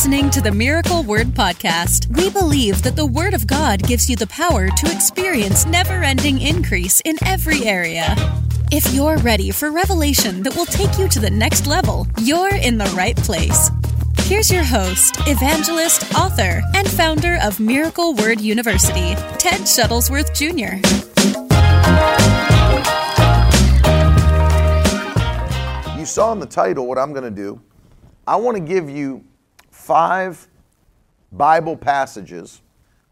listening to the Miracle Word Podcast. We believe that the Word of God gives you the power to experience never ending increase in every area. If you're ready for revelation that will take you to the next level, you're in the right place. Here's your host, evangelist, author, and founder of Miracle Word University, Ted Shuttlesworth Jr. You saw in the title what I'm going to do. I want to give you five Bible passages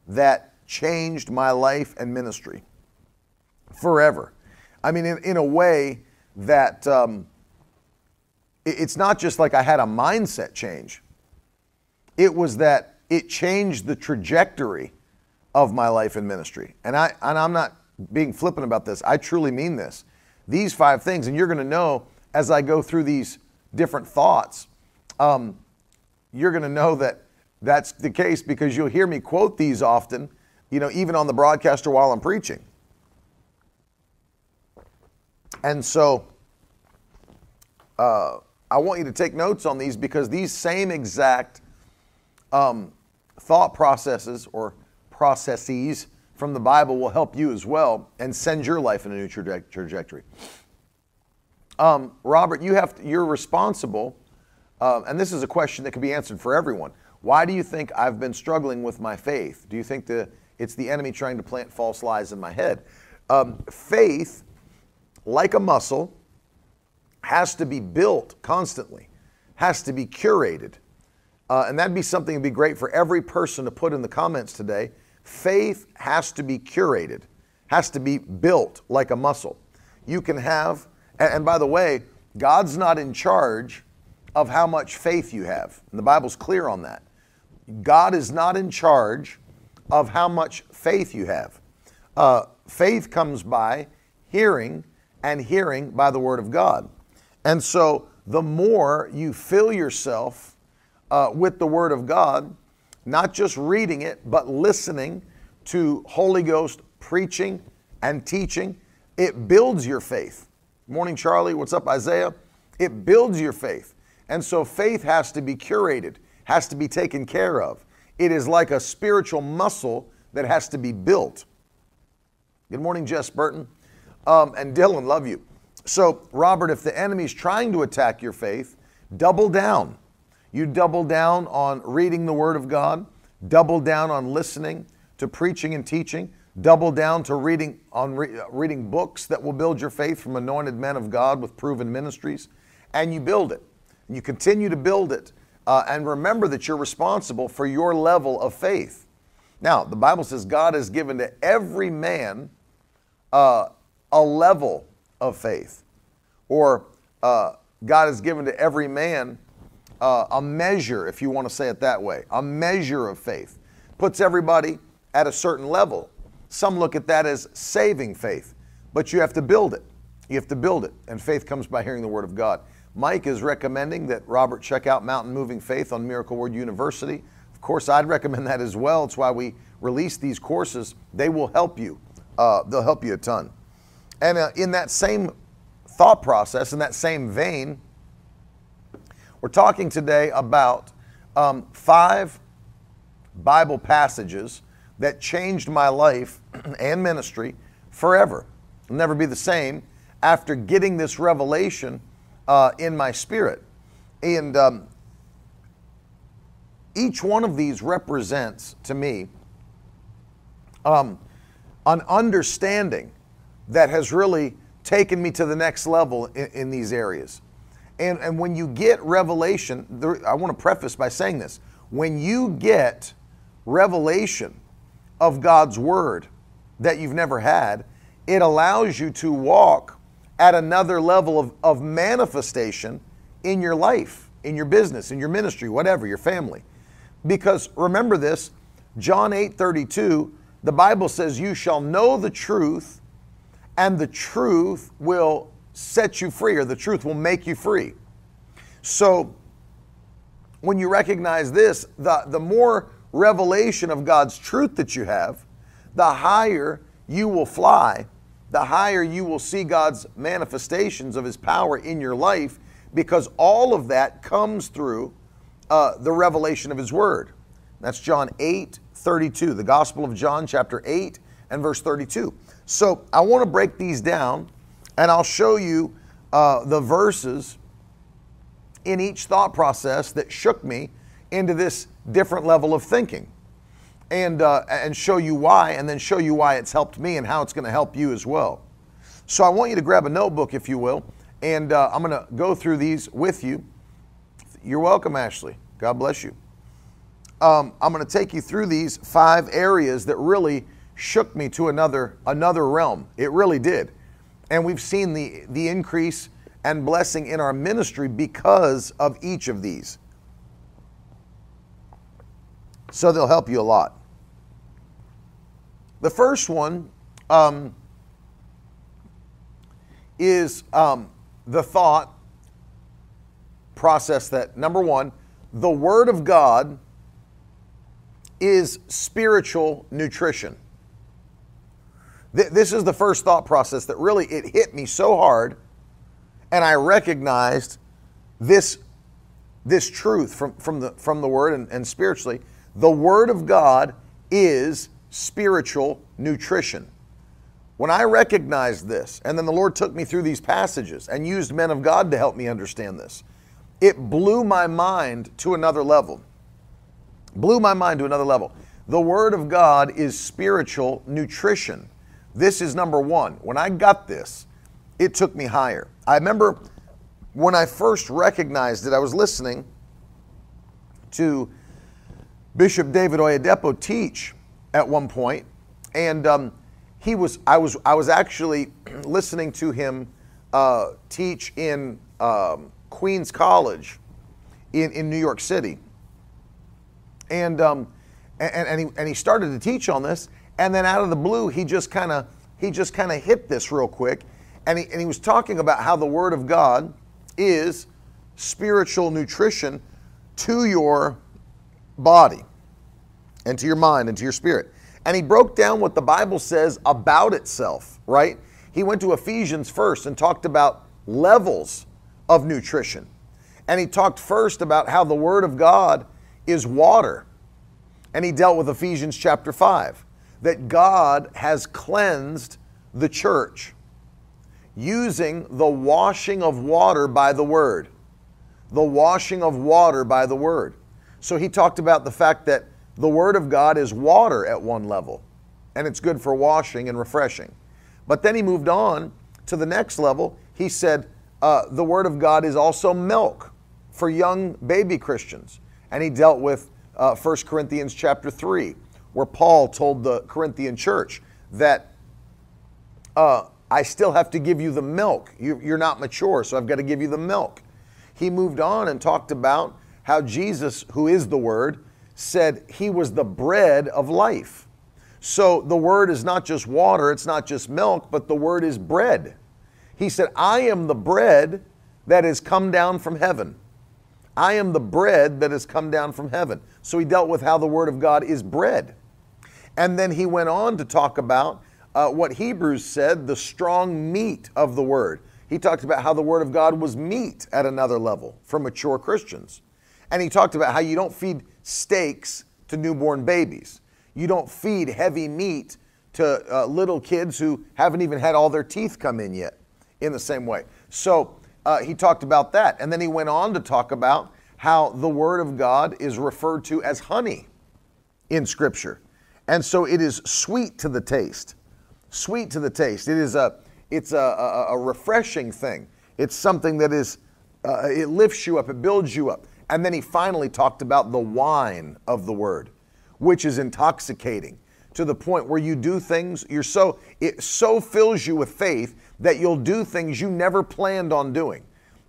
that changed my life and ministry forever. I mean, in, in a way that um, it, it's not just like I had a mindset change, it was that it changed the trajectory of my life and ministry. And, I, and I'm not being flippant about this, I truly mean this. These five things, and you're going to know as I go through these different thoughts, um, you're going to know that that's the case because you'll hear me quote these often, you know, even on the broadcast or while I'm preaching. And so uh, I want you to take notes on these because these same exact um, thought processes or processes from the Bible will help you as well and send your life in a new traje- trajectory. Um, Robert, you have to, you're responsible, uh, and this is a question that can be answered for everyone. Why do you think I've been struggling with my faith? Do you think that it's the enemy trying to plant false lies in my head? Um, faith like a muscle, has to be built constantly, has to be curated. Uh, and that'd be something that'd be great for every person to put in the comments today. Faith has to be curated, has to be built like a muscle. You can have, and, and by the way, God's not in charge of how much faith you have. And the Bible's clear on that. God is not in charge of how much faith you have. Uh, faith comes by hearing and hearing by the Word of God. And so, the more you fill yourself uh, with the Word of God, not just reading it, but listening to Holy Ghost preaching and teaching, it builds your faith. Morning, Charlie. What's up, Isaiah? It builds your faith. And so, faith has to be curated, has to be taken care of. It is like a spiritual muscle that has to be built. Good morning, Jess Burton. Um, and Dylan, love you. So, Robert, if the enemy's trying to attack your faith, double down. You double down on reading the Word of God, double down on listening to preaching and teaching, double down to reading on re- uh, reading books that will build your faith from anointed men of God with proven ministries, and you build it. And you continue to build it, uh, and remember that you're responsible for your level of faith. Now, the Bible says God has given to every man uh, a level of faith, or uh, God has given to every man uh, a measure, if you want to say it that way, a measure of faith. Puts everybody at a certain level. Some look at that as saving faith, but you have to build it. You have to build it, and faith comes by hearing the Word of God. Mike is recommending that Robert check out Mountain Moving Faith on Miracle Word University. Of course, I'd recommend that as well. It's why we release these courses. They will help you. Uh, they'll help you a ton. And uh, in that same thought process, in that same vein, we're talking today about um, five Bible passages that changed my life and ministry forever. I'll never be the same after getting this revelation uh, in my spirit. And um, each one of these represents to me um, an understanding that has really taken me to the next level in, in these areas. And, and when you get revelation, there, I want to preface by saying this when you get revelation of God's word that you've never had, it allows you to walk at another level of, of manifestation in your life, in your business, in your ministry, whatever, your family. Because remember this, John 8 32, the Bible says, You shall know the truth, and the truth will set you free, or the truth will make you free. So, when you recognize this, the, the more revelation of God's truth that you have, the higher you will fly, the higher you will see God's manifestations of His power in your life, because all of that comes through uh, the revelation of His Word. That's John 8, 32, the Gospel of John, chapter 8 and verse 32. So I want to break these down and I'll show you uh, the verses in each thought process that shook me into this different level of thinking and, uh, and show you why, and then show you why it's helped me and how it's going to help you as well. So I want you to grab a notebook, if you will, and uh, I'm going to go through these with you. You're welcome, Ashley. God bless you. Um, I'm going to take you through these five areas that really shook me to another another realm. It really did, and we've seen the the increase and blessing in our ministry because of each of these. So they'll help you a lot. The first one um, is um, the thought process that number one, the Word of God is spiritual nutrition. Th- this is the first thought process that really it hit me so hard, and I recognized this this truth from, from the from the Word and, and spiritually. The Word of God is spiritual nutrition. When I recognized this, and then the Lord took me through these passages and used men of God to help me understand this, it blew my mind to another level. Blew my mind to another level. The Word of God is spiritual nutrition. This is number one. When I got this, it took me higher. I remember when I first recognized it, I was listening to Bishop David Oyedepo teach at one point, and um, he was I was I was actually listening to him uh, teach in um, Queens College in, in New York City, and, um, and and he and he started to teach on this, and then out of the blue he just kind of he just kind of hit this real quick, and he and he was talking about how the Word of God is spiritual nutrition to your body and to your mind and to your spirit. And he broke down what the Bible says about itself, right? He went to Ephesians first and talked about levels of nutrition. And he talked first about how the Word of God is water. And he dealt with Ephesians chapter 5, that God has cleansed the church using the washing of water by the Word. The washing of water by the Word. So he talked about the fact that the Word of God is water at one level, and it's good for washing and refreshing. But then he moved on to the next level. He said, uh, the Word of God is also milk for young baby Christians. And he dealt with uh, 1 Corinthians chapter 3, where Paul told the Corinthian church that uh, I still have to give you the milk. You, you're not mature, so I've got to give you the milk. He moved on and talked about how Jesus, who is the Word, said he was the bread of life. So the word is not just water, it's not just milk, but the word is bread. He said, I am the bread that has come down from heaven. I am the bread that has come down from heaven. So he dealt with how the word of God is bread. And then he went on to talk about uh, what Hebrews said, the strong meat of the word. He talked about how the word of God was meat at another level for mature Christians. And he talked about how you don't feed steaks to newborn babies. You don't feed heavy meat to uh, little kids who haven't even had all their teeth come in yet in the same way. So uh, he talked about that. And then he went on to talk about how the Word of God is referred to as honey in Scripture. And so it is sweet to the taste. Sweet to the taste. It is a, it's a, a, a refreshing thing. It's something that is, uh, it lifts you up, it builds you up. And then he finally talked about the wine of the word, which is intoxicating to the point where you do things, you're so, it so fills you with faith that you'll do things you never planned on doing.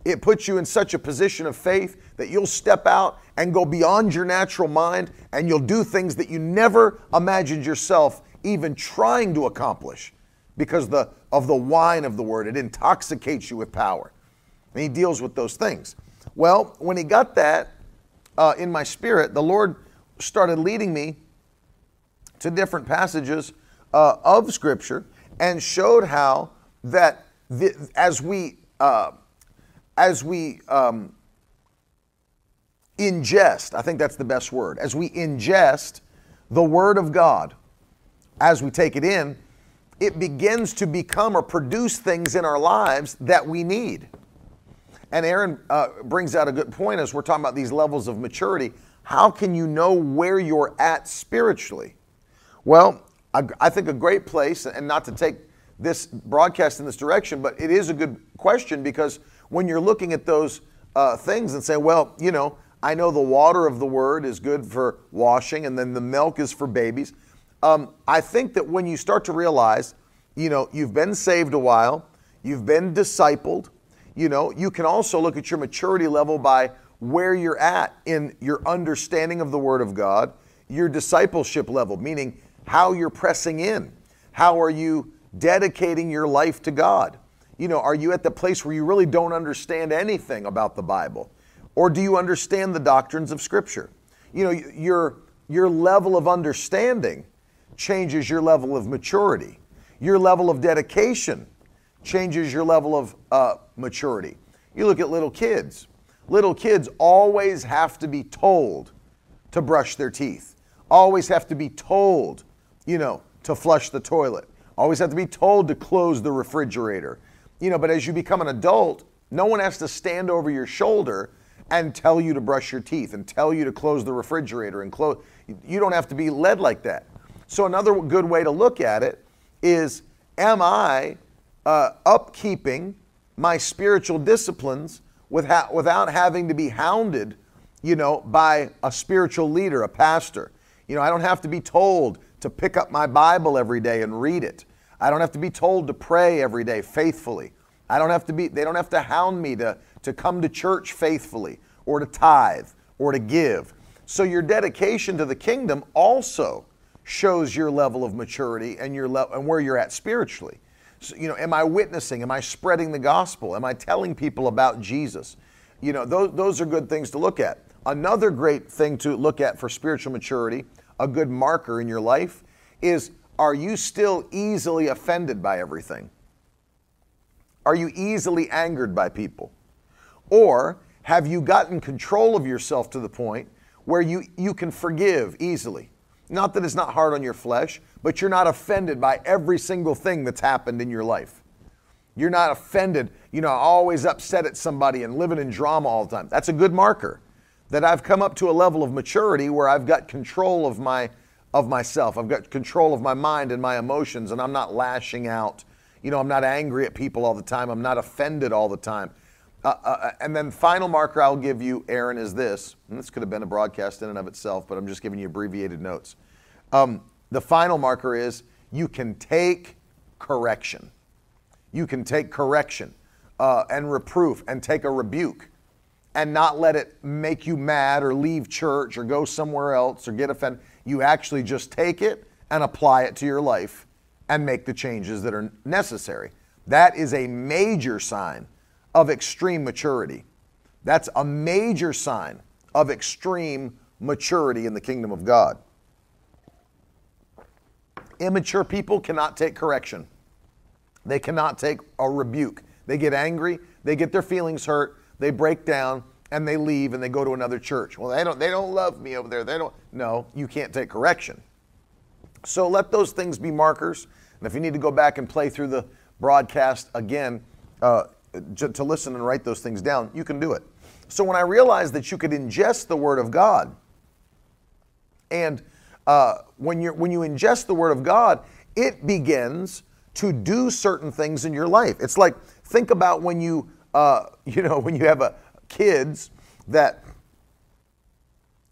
It puts you in such a position of faith that you'll step out and go beyond your natural mind and you'll do things that you never imagined yourself even trying to accomplish because the, of the wine of the word. It intoxicates you with power. And he deals with those things. Well, when he got that uh, in my spirit, the Lord started leading me to different passages uh, of Scripture and showed how that the, as we uh, as we um, ingest, I think that's the best word, as we ingest the Word of God, as we take it in, it begins to become or produce things in our lives that we need. And Aaron uh, brings out a good point as we're talking about these levels of maturity. How can you know where you're at spiritually? Well, I, I think a great place, and not to take this broadcast in this direction, but it is a good question because when you're looking at those uh, things and say, well, you know, I know the water of the word is good for washing, and then the milk is for babies. Um, I think that when you start to realize, you know, you've been saved a while, you've been discipled, you know, you can also look at your maturity level by where you're at in your understanding of the Word of God, your discipleship level, meaning how you're pressing in. How are you dedicating your life to God? You know, are you at the place where you really don't understand anything about the Bible? Or do you understand the doctrines of Scripture? You know, your, your level of understanding changes your level of maturity. Your level of dedication changes your level of uh, maturity. You look at little kids. Little kids always have to be told to brush their teeth, always have to be told, you know, to flush the toilet, always have to be told to close the refrigerator. You know, but as you become an adult, no one has to stand over your shoulder and tell you to brush your teeth and tell you to close the refrigerator and close. You don't have to be led like that. So, another good way to look at it is Am I uh, upkeeping my spiritual disciplines without, without having to be hounded, you know, by a spiritual leader, a pastor? You know, I don't have to be told to pick up my Bible every day and read it. I don't have to be told to pray every day faithfully. I don't have to be, they don't have to hound me to, to come to church faithfully or to tithe or to give. So your dedication to the kingdom also shows your level of maturity and your le- and where you're at spiritually. You know, am I witnessing? Am I spreading the gospel? Am I telling people about Jesus? You know, those, those are good things to look at. Another great thing to look at for spiritual maturity, a good marker in your life, is are you still easily offended by everything? Are you easily angered by people? Or have you gotten control of yourself to the point where you, you can forgive easily? Not that it's not hard on your flesh, but you're not offended by every single thing that's happened in your life. You're not offended, you know, always upset at somebody and living in drama all the time. That's a good marker that I've come up to a level of maturity where I've got control of my of myself. I've got control of my mind and my emotions and I'm not lashing out. You know, I'm not angry at people all the time. I'm not offended all the time. Uh, uh, uh, and then final marker I'll give you, Aaron, is this. And this could have been a broadcast in and of itself, but I'm just giving you abbreviated notes. Um, the final marker is you can take correction. You can take correction uh, and reproof and take a rebuke and not let it make you mad or leave church or go somewhere else or get offended. You actually just take it and apply it to your life and make the changes that are necessary. That is a major sign of extreme maturity. That's a major sign of extreme maturity in the kingdom of God. Immature people cannot take correction. They cannot take a rebuke. They get angry, they get their feelings hurt, they break down, and they leave and they go to another church. Well, they don't they don't love me over there. They don't No, you can't take correction. So let those things be markers. And if you need to go back and play through the broadcast again, uh, to listen and write those things down, you can do it. So when I realized that you could ingest the Word of God, and uh, when you when you ingest the Word of God, it begins to do certain things in your life. It's like think about when you uh, you know when you have a kids that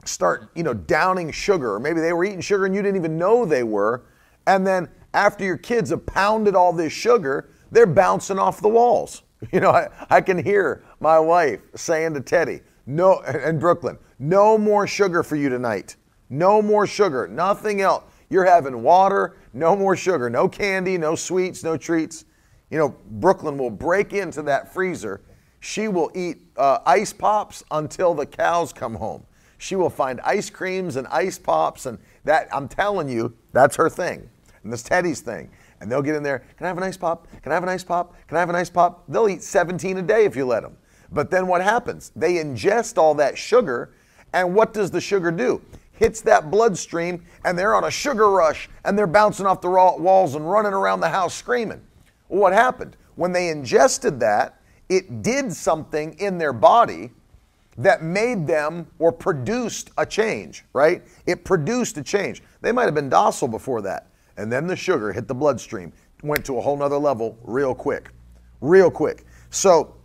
start you know downing sugar, or maybe they were eating sugar and you didn't even know they were, and then after your kids have pounded all this sugar, they're bouncing off the walls. You know, I, I can hear my wife saying to Teddy, no, in Brooklyn, no more sugar for you tonight. No more sugar, nothing else. You're having water, no more sugar, no candy, no sweets, no treats. You know, Brooklyn will break into that freezer. She will eat uh, ice pops until the cows come home. She will find ice creams and ice pops, and that, I'm telling you, that's her thing. And that's Teddy's thing and they'll get in there. Can I have an ice pop? Can I have an ice pop? Can I have an ice pop? They'll eat 17 a day if you let them. But then what happens? They ingest all that sugar And what does the sugar do? Hits that bloodstream, and they're on a sugar rush, and they're bouncing off the walls and running around the house screaming. Well, what happened? When they ingested that, it did something in their body that made them or produced a change, right? It produced a change. They might have been docile before that. And then the sugar hit the bloodstream, went to a whole nother level real quick. Real quick. So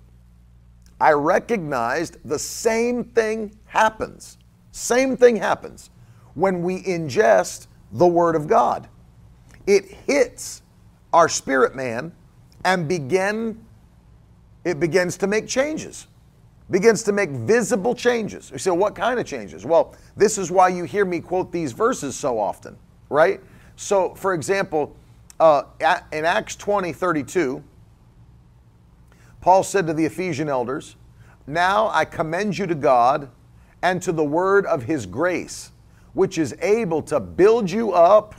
I recognized the same thing happens. Same thing happens when we ingest the Word of God. It hits our spirit man and begin it begins to make changes begins to make visible changes. You say, what kind of changes? Well, this is why you hear me quote these verses so often, right? So, for example, uh, in Acts 20 32, Paul said to the Ephesian elders, Now I commend you to God and to the word of his grace, which is able to build you up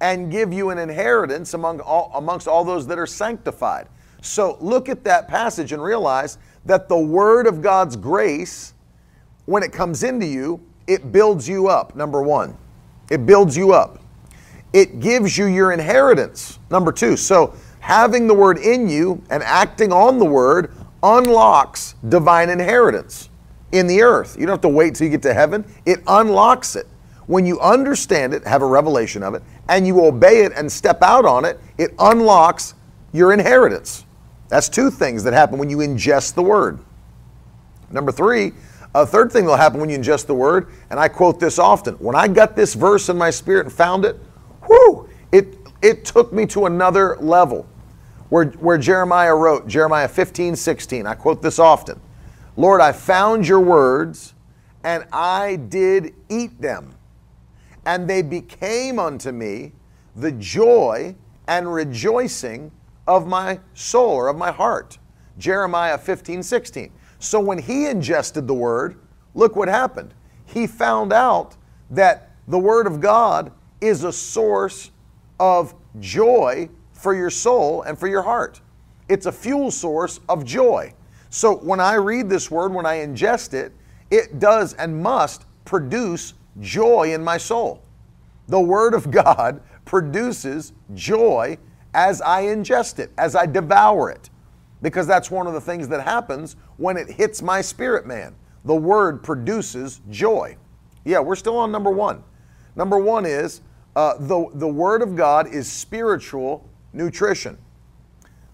and give you an inheritance among all, amongst all those that are sanctified. So look at that passage and realize that the word of God's grace, when it comes into you, it builds you up, number one. It builds you up. It gives you your inheritance, number two. So having the word in you and acting on the word unlocks divine inheritance in the earth. You don't have to wait till you get to heaven, it unlocks it. When you understand it, have a revelation of it, and you obey it and step out on it, it unlocks your inheritance. That's two things that happen when you ingest the word. Number three, a third thing that'll happen when you ingest the word, and I quote this often. When I got this verse in my spirit and found it, whoo, it, it took me to another level. Where, where Jeremiah wrote, Jeremiah 15, 16, I quote this often Lord, I found your words, and I did eat them, and they became unto me the joy and rejoicing of my soul or of my heart. Jeremiah 15, 16. So when he ingested the word, look what happened. He found out that the word of God is a source of joy for your soul and for your heart. It's a fuel source of joy. So when I read this word, when I ingest it, it does and must produce joy in my soul. The word of God produces joy as I ingest it, as I devour it. Because that's one of the things that happens when it hits my spirit man. The word produces joy. Yeah, we're still on number one. Number one is uh, the, the word of God is spiritual nutrition.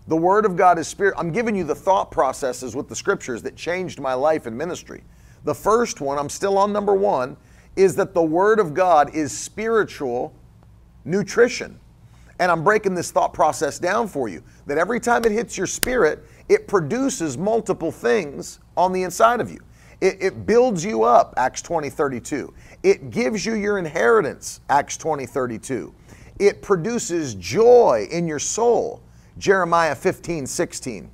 The word of God is spirit. I'm giving you the thought processes with the scriptures that changed my life and ministry. The first one, I'm still on number one, is that the word of God is spiritual nutrition. And I'm breaking this thought process down for you that every time it hits your spirit, it produces multiple things on the inside of you. It, it, builds you up, Acts 20 32. It gives you your inheritance, Acts 20 32. It produces joy in your soul, Jeremiah 15 16.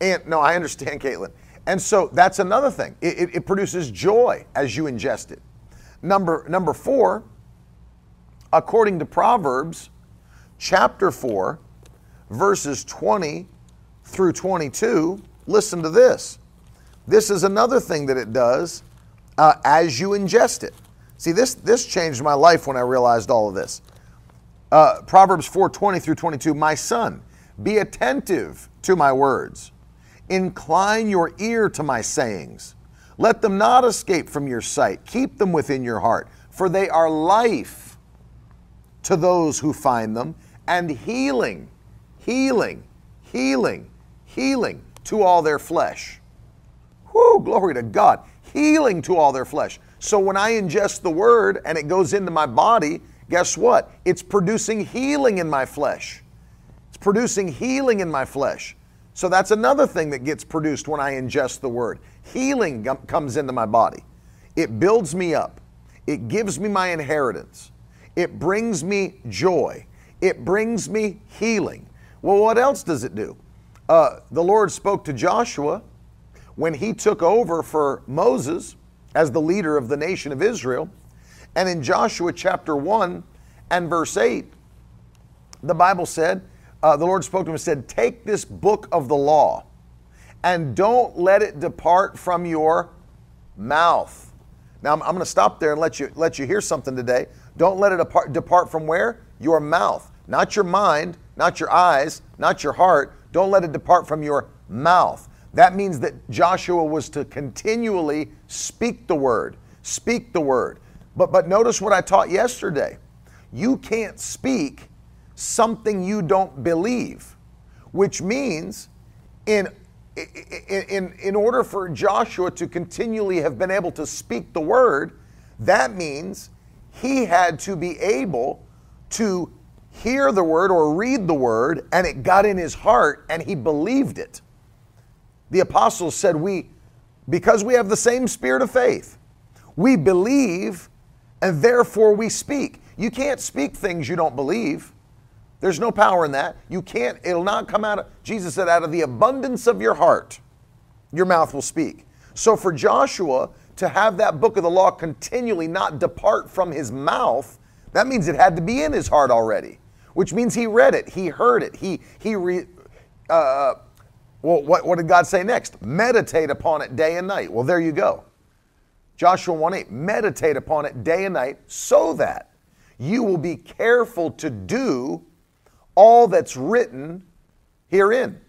And no, I understand, Caitlin. And so that's another thing. It, it, it produces joy as you ingest it. Number, number four, according to Proverbs chapter 4, verses 20 through 22, listen to this. This is another thing that it does uh, as you ingest it. See, this, this changed my life when I realized all of this. Uh, Proverbs 4 20 through 22, my son, be attentive to my words. Incline your ear to my sayings. Let them not escape from your sight. Keep them within your heart, for they are life to those who find them and healing, healing, healing, healing to all their flesh. Whoo, glory to God. Healing to all their flesh. So when I ingest the word and it goes into my body, guess what? It's producing healing in my flesh. Producing healing in my flesh. So that's another thing that gets produced when I ingest the word. Healing comes into my body. It builds me up. It gives me my inheritance. It brings me joy. It brings me healing. Well, what else does it do? Uh, the Lord spoke to Joshua when he took over for Moses as the leader of the nation of Israel. And in Joshua chapter 1 and verse 8, the Bible said, uh, the Lord spoke to him and said, Take this book of the law and don't let it depart from your mouth. Now I'm, I'm going to stop there and let you let you hear something today. Don't let it depart, depart from where? Your mouth, not your mind, not your eyes, not your heart. Don't let it depart from your mouth. That means that Joshua was to continually speak the word, speak the word. But but notice what I taught yesterday. You can't speak something you don't believe, which means in in, in, order for Joshua to continually have been able to speak the word, that means he had to be able to hear the word or read the word and it got in his heart and he believed it. The apostles said, We, because we have the same spirit of faith, we believe and therefore we speak. You can't speak things you don't believe. There's no power in that. You can't, it'll not come out of, Jesus said, out of the abundance of your heart, your mouth will speak. So for Joshua to have that book of the law continually not depart from his mouth, that means it had to be in his heart already, which means he read it, he heard it, he, he, re, uh, uh well, what, what did God say next? Meditate upon it day and night. Well, there you go. Joshua 1 8, meditate upon it day and night so that you will be careful to do all that's written herein.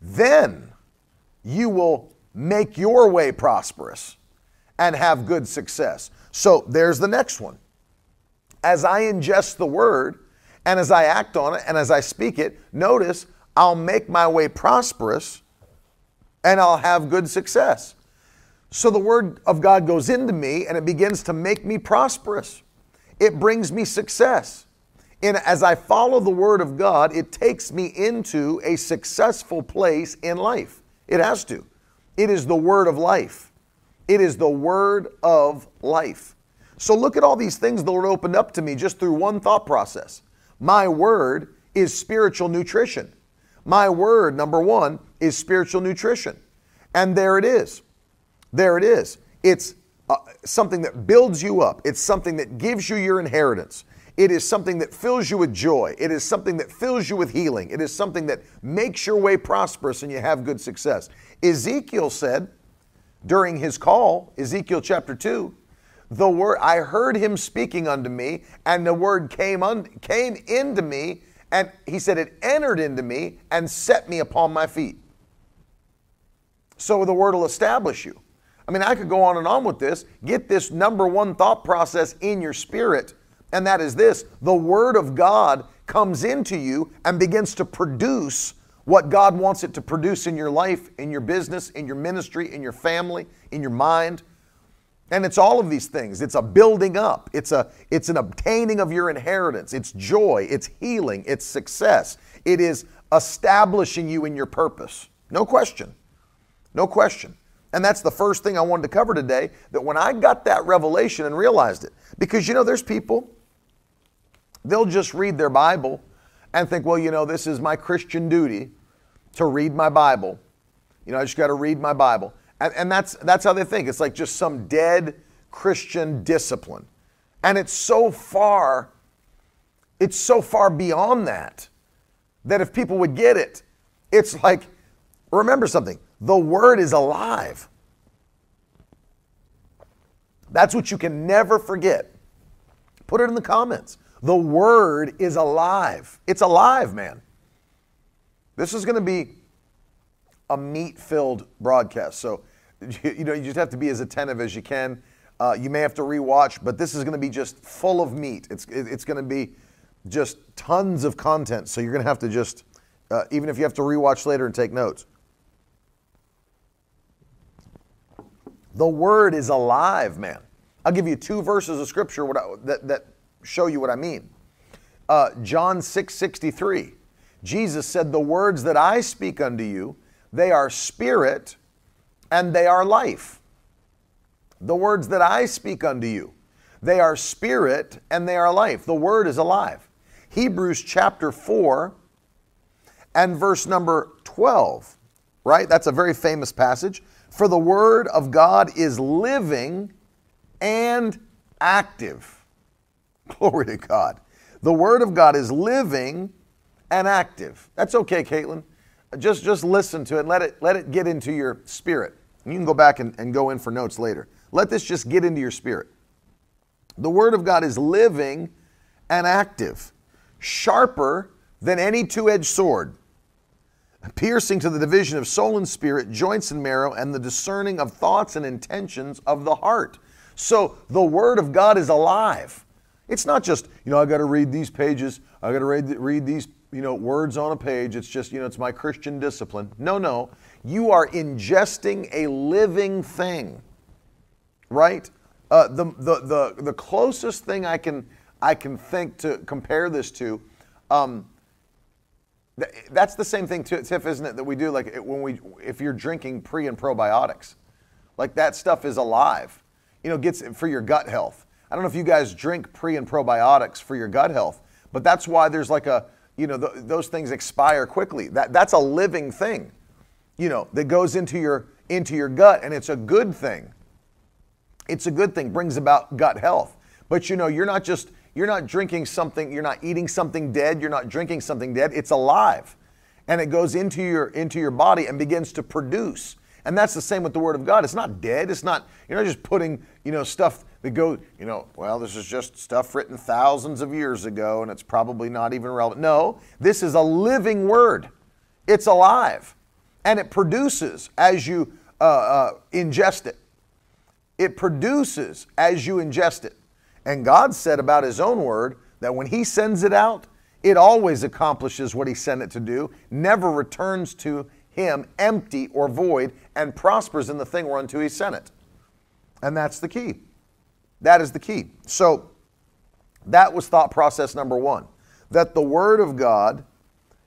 Then you will make your way prosperous and have good success. So there's the next one. As I ingest the word and as I act on it and as I speak it, notice I'll make my way prosperous and I'll have good success. So the word of God goes into me and it begins to make me prosperous. It brings me success in, as I follow the Word of God, it takes me into a successful place in life. It has to. It is the Word of life. It is the Word of life. So look at all these things the Lord opened up to me just through one thought process. My Word is spiritual nutrition. My Word, number one, is spiritual nutrition. And there it is. There it is. It's uh, something that builds you up, it's something that gives you your inheritance. It is something that fills you with joy. It is something that fills you with healing. It is something that makes your way prosperous and you have good success. Ezekiel said during his call, Ezekiel chapter 2, the word I heard him speaking unto me, and the word came un, came into me, and he said it entered into me and set me upon my feet. So the word will establish you. I mean, I could go on and on with this. Get this number one thought process in your spirit and that is this the Word of God comes into you and begins to produce what God wants it to produce in your life, in your business, in your ministry, in your family, in your mind. And it's all of these things. It's a building up. It's a it's an obtaining of your inheritance. It's joy, it's healing, it's success. It is establishing you in your purpose. No question. No question. And that's the first thing I wanted to cover today that when I got that revelation and realized it because you know there's people They'll just read their Bible and think, well, you know, this is my Christian duty to read my Bible. You know, I just got to read my Bible. And, and that's, that's how they think. It's like just some dead Christian discipline. And it's so far, it's so far beyond that, that if people would get it, it's like, remember something the Word is alive. That's what you can never forget. Put it in the comments. The Word is alive. It's alive, man. This is going to be a meat filled broadcast. So, you know, you just have to be as attentive as you can. Uh, you may have to rewatch, but this is going to be just full of meat. It's, it's going to be just tons of content. So, you're going to have to just, uh, even if you have to rewatch later and take notes. The Word is alive, man. I'll give you two verses of Scripture that, that show you what I mean. Uh, John 6 63. Jesus said, The words that I speak unto you, they are spirit and they are life. The words that I speak unto you, they are spirit and they are life. The word is alive. Hebrews chapter 4 and verse number 12, right? That's a very famous passage. For the word of God is living and active. Glory to God. The Word of God is living and active. That's okay, Caitlin. Just, just listen to it. Let it, let it get into your spirit. You can go back and, and go in for notes later. let this just get into your spirit. The Word of God is living and active, sharper than any two edged sword, piercing to the division of soul and spirit, joints and marrow, and the discerning of thoughts and intentions of the heart. So the Word of God is alive. It's not just, you know, I got to read these pages, I got to read, read these, you know, words on a page. It's just, you know, it's my Christian discipline. No, no. You are ingesting a living thing, right? Uh, the, the, the, the closest thing I can, I can think to compare this to, um, th- that's the same thing, too, Tiff, isn't it? That we do like when we, if you're drinking pre and probiotics, like that stuff is alive. You know, gets for your gut health. I don't know if you guys drink pre and probiotics for your gut health, but that's why there's like a, you know, th- those things expire quickly. That that's a living thing, you know, that goes into your into your gut, and it's a good thing. It's a good thing, brings about gut health. But you know, you're not just you're not drinking something, you're not eating something dead, you're not drinking something dead. It's alive. And it goes into your into your body and begins to produce. And that's the same with the word of God. It's not dead. It's not you're not just putting, you know, stuff that go, you know, well, this is just stuff written thousands of years ago and it's probably not even relevant. No, this is a living word. It's alive. And it produces as you uh, uh, ingest it. It produces as you ingest it. And God said about His own word that when He sends it out, it always accomplishes what He sent it to do, never returns to Him empty or void, and prospers in the thing whereunto He sent it. And that's the key. That is the key. So that was thought process number one that the Word of God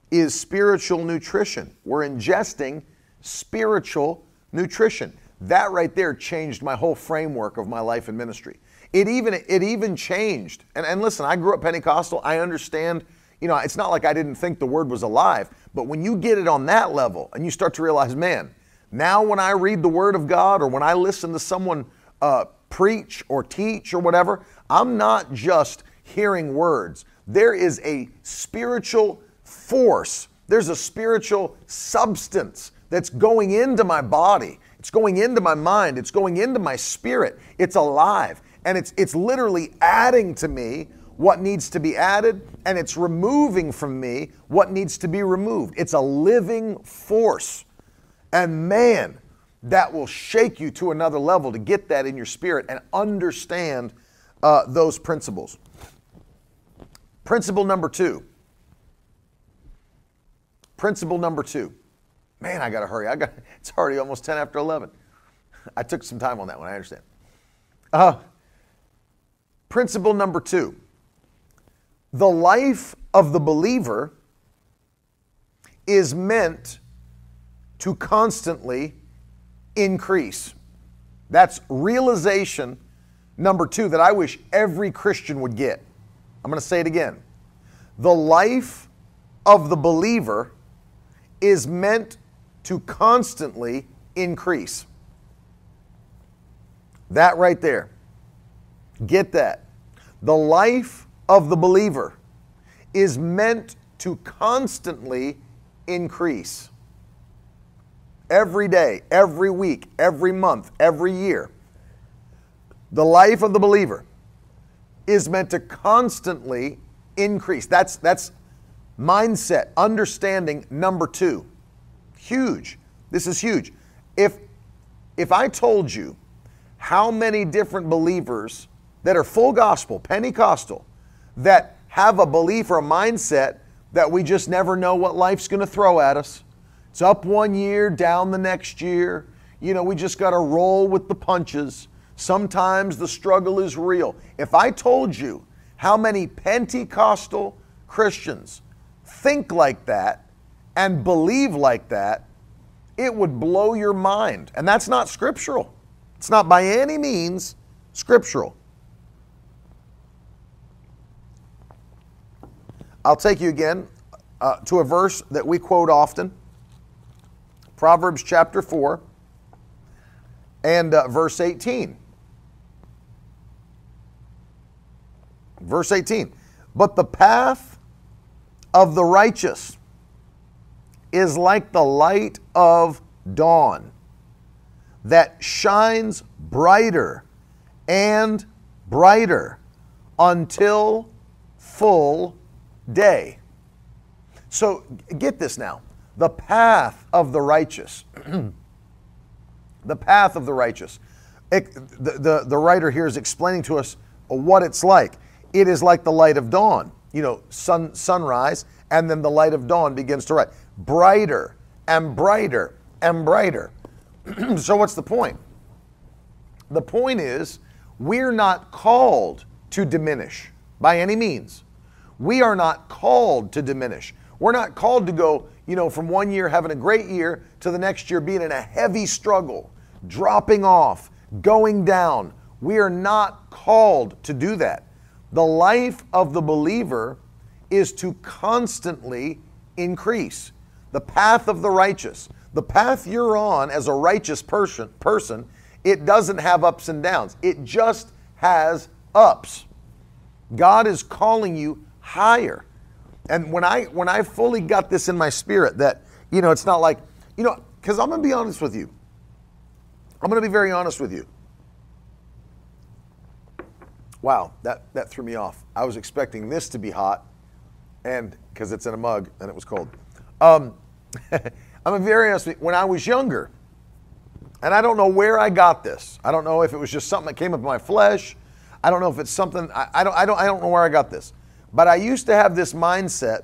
is spiritual nutrition. We're ingesting spiritual nutrition. That right there changed my whole framework of my life and ministry. It even it even changed. And, and listen, I grew up Pentecostal. I understand, you know, it's not like I didn't think the word was alive, but when you get it on that level and you start to realize, man, now when I read the word of God or when I listen to someone uh, preach or teach or whatever, I'm not just hearing words. There is a spiritual force, there's a spiritual substance that's going into my body it's going into my mind, it's going into my spirit. It's alive. And it's it's literally adding to me what needs to be added and it's removing from me what needs to be removed. It's a living force. And man, that will shake you to another level to get that in your spirit and understand uh, those principles. Principle number two. Principle number two Man, I got to hurry. I got it's already almost 10 after 11. I took some time on that one, I understand. Uh, principle number two the life of the believer is meant to constantly increase. That's realization number two that I wish every Christian would get. I'm going to say it again. The life of the believer is meant to constantly increase. That right there. Get that. The life of the believer is meant to constantly increase. Every day, every week, every month, every year. The life of the believer is meant to constantly increase. That's, that's mindset, understanding number two. Huge. This is huge. If if I told you how many different believers that are full gospel, Pentecostal, that have a belief or a mindset that we just never know what life's going to throw at us. It's up one year, down the next year. You know, we just got to roll with the punches. Sometimes the struggle is real. If I told you how many Pentecostal Christians think like that, and believe like that, it would blow your mind. And that's not scriptural. It's not by any means scriptural. I'll take you again uh, to a verse that we quote often Proverbs chapter 4 and uh, verse 18. Verse 18. But the path of the righteous is like the light of dawn that shines brighter and brighter until full day. So get this now. The path of the righteous. the path of the righteous. It, the, the, the writer here is explaining to us what it's like. It is like the light of dawn. You know, sun, sunrise, and then the light of dawn begins to rise. Brighter and brighter and brighter. so, what's the point? The point is, we're not called to diminish by any means. We are not called to diminish. We're not called to go, you know, from one year having a great year to the next year being in a heavy struggle, dropping off, going down. We are not called to do that. The life of the believer is to constantly increase. The path of the righteous, the path you're on as a righteous person, person, it doesn't have ups and downs. It just has ups. God is calling you higher. And when I when I fully got this in my spirit that you know it's not like you know cuz I'm to be honest with you. I'm to be very honest with you. Wow, that that threw me off. I was expecting this to be hot and cuz it's in a mug and it was cold. Um, I'm very honest with you. When I was younger, and I don't know where I got this. I don't know if it was just something that came up in my flesh. I don't know if it's something I, I, don't I don't I don't know where I got this. But I used to have this mindset.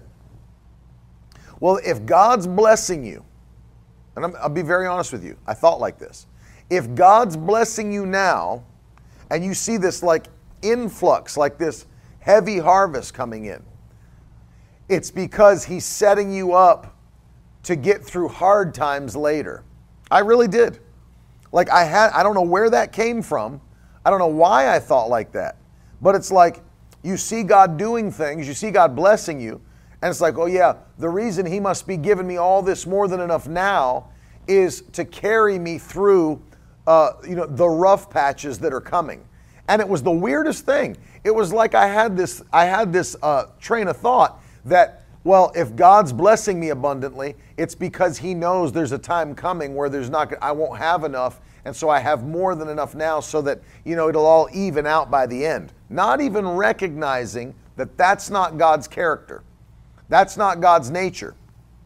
Well, if God's blessing you, and i will be very honest with you, I thought like this. If God's blessing you now, and you see this like influx, like this heavy harvest coming in, it's because He's setting you up to get through hard times later. I really did. Like I had, I don't know where that came from. I don't know why I thought like that. But it's like you see God doing things, you see God blessing you, and it's like, oh yeah, the reason He must be giving me all this more than enough now is to carry me through, uh, you know, the rough patches that are coming. And it was the weirdest thing. It was like I had this, I had this uh, train of thought that well, if God's blessing me abundantly, it's because He knows there's a time coming where there's not, I won't have enough, and so I have more than enough now, so that you know it'll all even out by the end. Not even recognizing that that's not God's character, that's not God's nature.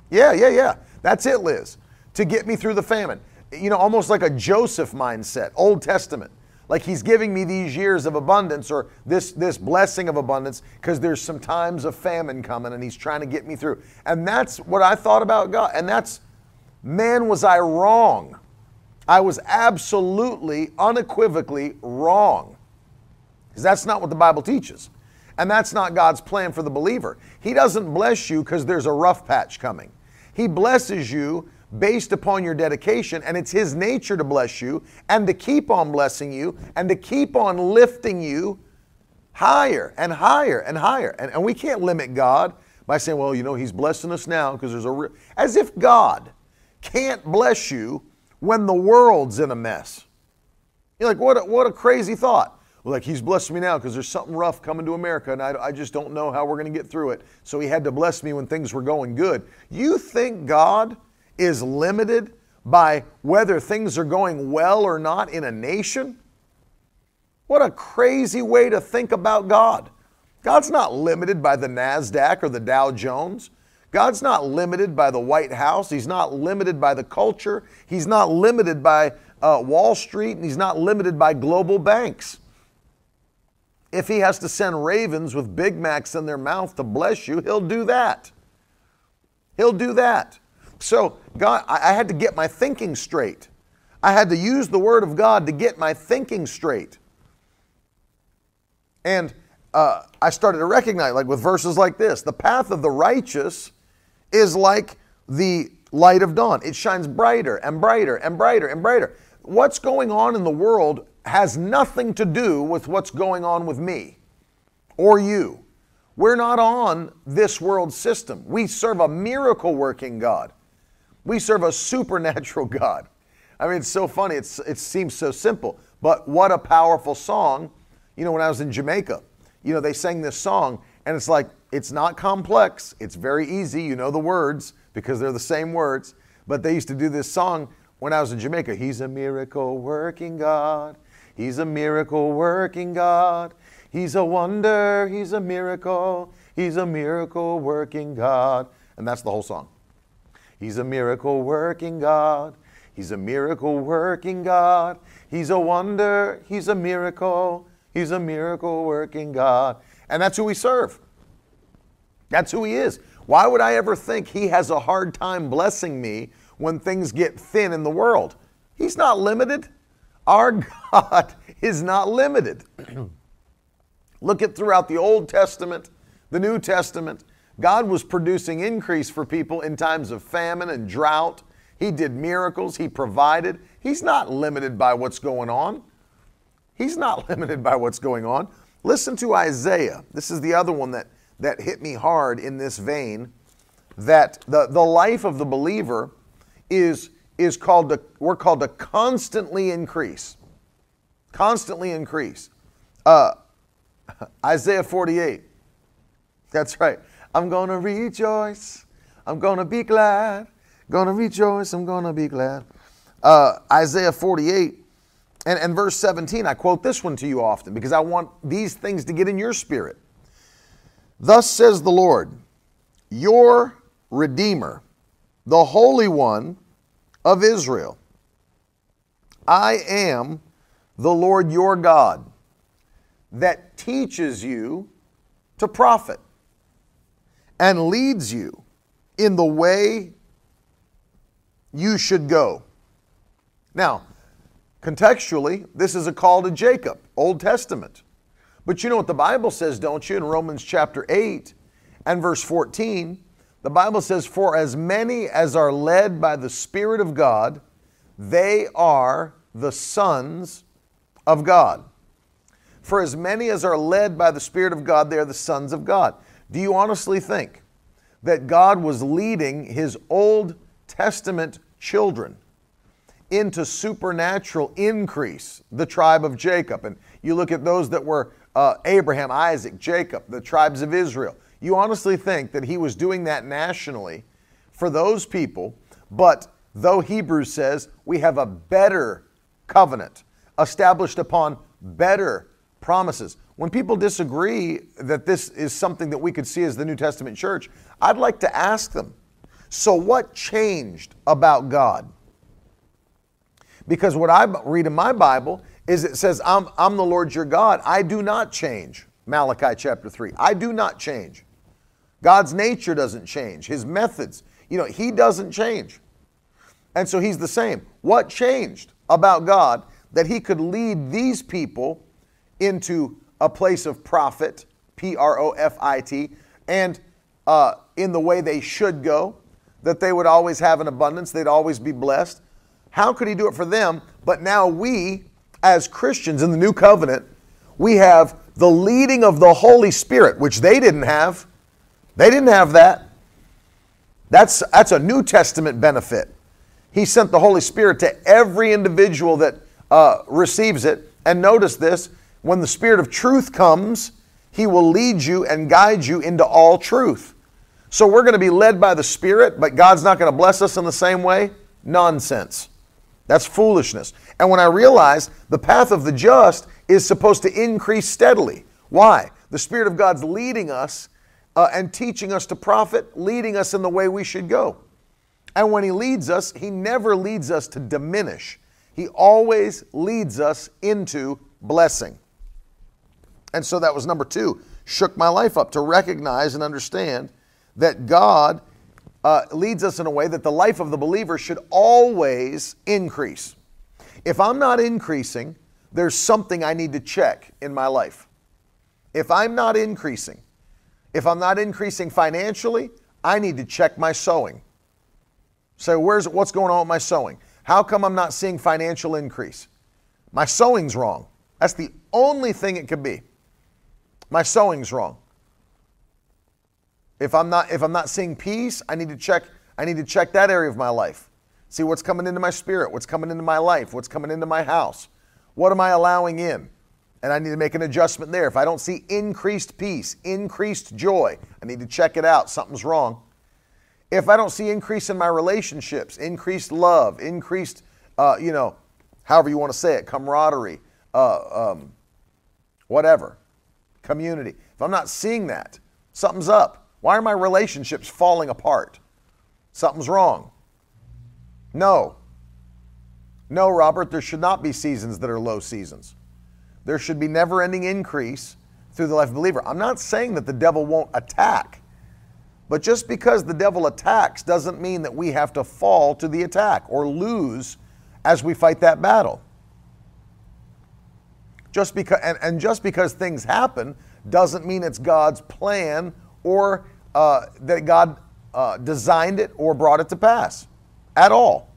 Yeah, yeah, yeah. That's it, Liz. To get me through the famine, you know, almost like a Joseph mindset, Old Testament. Like he's giving me these years of abundance or this this blessing of abundance because there's some times of famine coming and he's trying to get me through. And that's what i thought about god. And that's man was i wrong. I was absolutely unequivocally wrong because that's not what the bible teaches and that's not god's plan for the believer he doesn't bless you because there's a rough patch coming he blesses you based upon your dedication, and it's His nature to bless you and to keep on blessing you and to keep on lifting you higher and higher and higher. And, and we can't limit God by saying, well, you know, He's blessing us now because there's a real, as if God can't bless you when the world's in a mess. You're like, what a, what a crazy thought. Like, He's blessed me now because there's something rough coming to America and I, I just don't know how we're going to get through it. So He had to bless me when things were going good. You think God is limited by whether things are going well or not in a nation? What a crazy way to think about God. God's not limited by the NASDAQ or the Dow Jones. God's not limited by the White House. He's not limited by the culture. He's not limited by uh, Wall Street, and he's not limited by global banks. If he has to send ravens with Big Macs in their mouth to bless you, he'll do that. He'll do that. So, God, I had to get my thinking straight. I had to use the Word of God to get my thinking straight. And uh, I started to recognize, like with verses like this, the path of the righteous is like the light of dawn. It shines brighter and brighter and brighter and brighter. What's going on in the world has nothing to do with what's going on with me or you. We're not on this world system. We serve a miracle working God. We serve a supernatural God. I mean, it's so funny. It's, it seems so simple, but what a powerful song. You know, when I was in Jamaica, you know, they sang this song, and it's like, it's not complex. It's very easy. You know the words because they're the same words. But they used to do this song when I was in Jamaica. He's a miracle working God. He's a miracle working God. He's a wonder. He's a miracle. He's a miracle working God. And that's the whole song. He's a miracle working God. He's a miracle working God. He's a wonder. He's a miracle. He's a miracle working God. And that's who we serve. That's who He is. Why would I ever think He has a hard time blessing me when things get thin in the world? He's not limited. Our God is not limited. Look at throughout the Old Testament, the New Testament. God was producing increase for people in times of famine and drought. He did miracles, He provided. He's not limited by what's going on. He's not limited by what's going on. Listen to Isaiah. This is the other one that, that hit me hard in this vein that the, the life of the believer is, is called to, we're called to constantly increase. Constantly increase. Uh, Isaiah 48. That's right. I'm going to rejoice. I'm going to be glad. Going to rejoice. I'm going to be glad. Uh, Isaiah 48 and, and verse 17. I quote this one to you often because I want these things to get in your spirit. Thus says the Lord, your Redeemer, the Holy One of Israel. I am the Lord your God that teaches you to profit and leads you in the way you should go. Now, contextually, this is a call to Jacob, Old Testament. But you know what the Bible says, don't you, in Romans chapter 8 and verse 14? The Bible says, For as many as are led by the Spirit of God, they are the sons of God. For as many as are led by the Spirit of God, they are the sons of God. Do you honestly think that God was leading his Old Testament children into supernatural increase, the tribe of Jacob? And you look at those that were uh, Abraham, Isaac, Jacob, the tribes of Israel. You honestly think that he was doing that nationally for those people, but though Hebrews says we have a better covenant established upon better promises. When people disagree that this is something that we could see as the New Testament church, I'd like to ask them so what changed about God? Because what I read in my Bible is it says, I'm, I'm the Lord your God. I do not change. Malachi chapter 3. I do not change. God's nature doesn't change. His methods, you know, He doesn't change. And so He's the same. What changed about God that He could lead these people into a place of profit, P R O F I T, and uh, in the way they should go, that they would always have an abundance, they'd always be blessed. How could He do it for them? But now we, as Christians in the new covenant, we have the leading of the Holy Spirit, which they didn't have. They didn't have that. That's, that's a New Testament benefit. He sent the Holy Spirit to every individual that uh, receives it. And notice this when the Spirit of truth comes, He will lead you and guide you into all truth. So we're going to be led by the Spirit, but God's not going to bless us in the same way? Nonsense. That's foolishness. And when I realize the path of the just is supposed to increase steadily. Why? The Spirit of God's leading us uh, and teaching us to profit, leading us in the way we should go. And when He leads us, He never leads us to diminish, He always leads us into blessing. And so that was number two, shook my life up to recognize and understand that God uh, leads us in a way that the life of the believer should always increase. If I'm not increasing, there's something I need to check in my life. If I'm not increasing, if I'm not increasing financially, I need to check my sowing. So where's what's going on with my sowing? How come I'm not seeing financial increase? My sowing's wrong. That's the only thing it could be. My sowing's wrong. If I'm not if I'm not seeing peace, I need to check I need to check that area of my life. See what's coming into my spirit, what's coming into my life, what's coming into my house. What am I allowing in? And I need to make an adjustment there. If I don't see increased peace, increased joy, I need to check it out. Something's wrong. if I don't see increase in my relationships, increased love, increased, uh, you know, however you want to say it, camaraderie, uh, um, whatever, community. If I'm not seeing that, something's up. Why are my relationships falling apart? Something's wrong. No. No, Robert, there should not be seasons that are low seasons. There should be never ending increase through the life of believer. I'm not saying that the devil won't attack. But just because the devil attacks doesn't mean that we have to fall to the attack or lose as we fight that battle. Just because, and, and just because things happen doesn't mean it's God's plan or uh, that God uh, designed it or brought it to pass at all.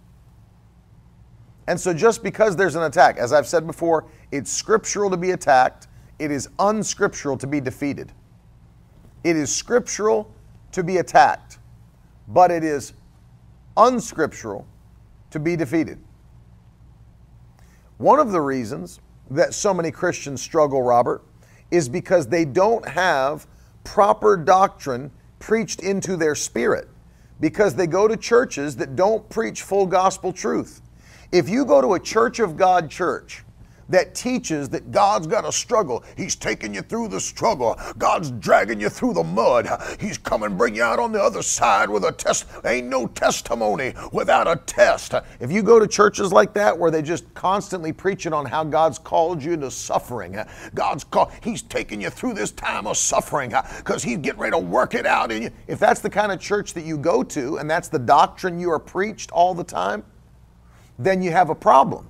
And so, just because there's an attack, as I've said before, it's scriptural to be attacked, it is unscriptural to be defeated. It is scriptural to be attacked, but it is unscriptural to be defeated. One of the reasons that so many Christians struggle, Robert, is because they don't have proper doctrine preached into their spirit, because they go to churches that don't preach full gospel truth. If you go to a Church of God church that teaches that God's got a struggle. He's taking you through the struggle. God's dragging you through the mud. He's coming bring you out on the other side with a test. Ain't no testimony without a test. If you go to churches like that where they just constantly preaching on how God's called you to suffering, God's call, He's taking you through this time of suffering because He's getting ready to work it out in you. If that's the kind of church that you go to and that's the doctrine you are preached all the time, then you have a problem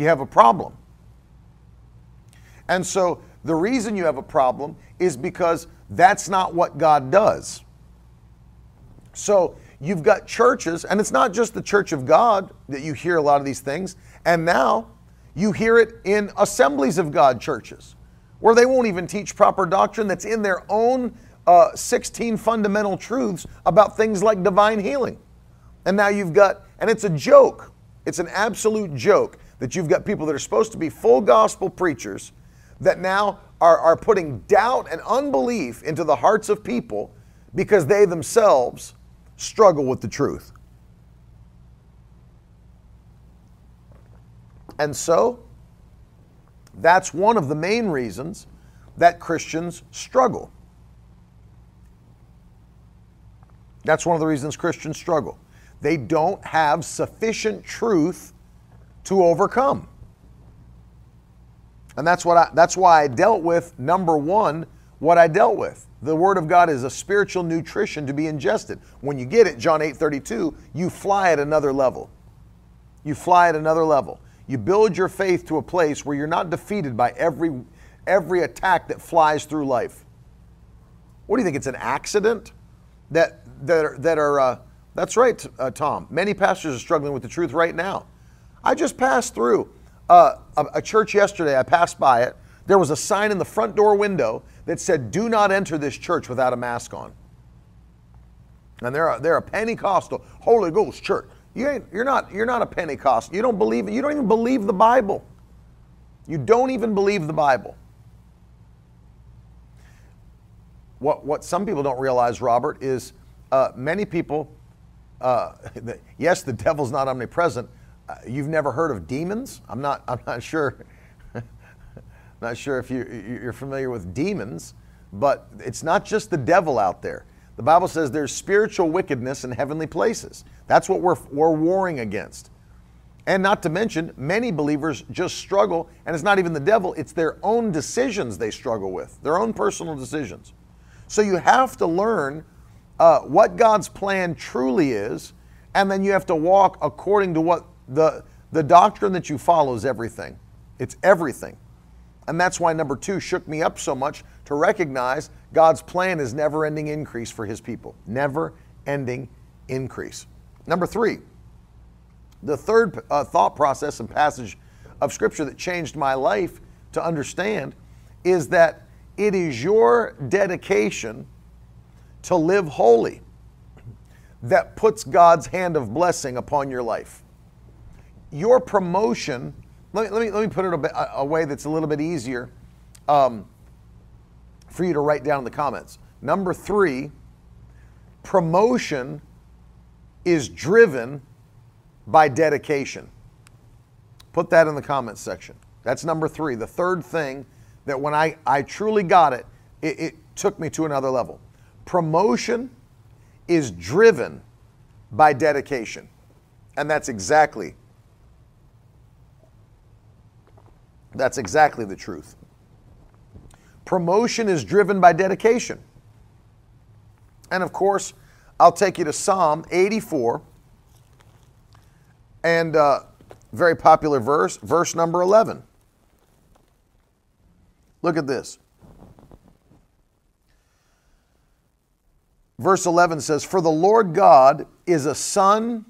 you have a problem. And so the reason you have a problem is because that's not what God does. So you've got churches, and it's not just the church of God that you hear a lot of these things, and now you hear it in assemblies of God churches where they won't even teach proper doctrine that's in their own uh, 16 fundamental truths about things like divine healing. And now you've got, and it's a joke, it's an absolute joke that you've got people that are supposed to be full gospel preachers that now are, are putting doubt and unbelief into the hearts of people because they themselves struggle with the truth. And so, that's one of the main reasons that Christians struggle. That's one of the reasons Christians struggle. They don't have sufficient truth to overcome. And that's what I, that's why I dealt with number 1 what I dealt with. The word of God is a spiritual nutrition to be ingested. When you get it, John 8:32, you fly at another level. You fly at another level. You build your faith to a place where you're not defeated by every every attack that flies through life. What do you think? It's an accident that that are, that are uh, that's right, uh, Tom. Many pastors are struggling with the truth right now. I just passed through uh, a, a church yesterday. I passed by it. There was a sign in the front door window that said, Do not enter this church without a mask on. And they're a, they're a Pentecostal Holy Ghost church. You ain't, you're not you're not a Pentecostal. You don't believe you don't even believe the Bible. You don't even believe the Bible. What what some people don't realize, Robert, is uh, many people. Uh, yes, the devil's not omnipresent, you've never heard of demons? I'm not. I'm not sure. not sure if you, you're familiar with demons, but it's not just the devil out there. The Bible says there's spiritual wickedness in heavenly places. That's what we're, we're warring against. And not to mention, many believers just struggle, and it's not even the devil, it's their own decisions they struggle with, their own personal decisions. So you have to learn uh, what God's plan truly is, and then you have to walk according to what the, the doctrine that you follow is everything. It's everything. And that's why number two shook me up so much to recognize God's plan is never ending increase for his people. Never ending increase. Number three, the third uh, thought process and passage of Scripture that changed my life to understand is that it is your dedication to live holy that puts God's hand of blessing upon your life your promotion, let me, let me, let me put it a, bit, a, way that's a little bit easier um, for you to write down in the comments. Number three, Promotion is driven by dedication. Put that in the comments section. That's number three. The third thing that when I, I truly got it, it, it took me to another level. Promotion is driven by dedication. And that's exactly that's exactly the truth. Promotion is driven by dedication. And of course, I'll take you to Psalm 84 and uh, very popular verse, verse number 11. Look at this. Verse 11 says, For the Lord God is a sun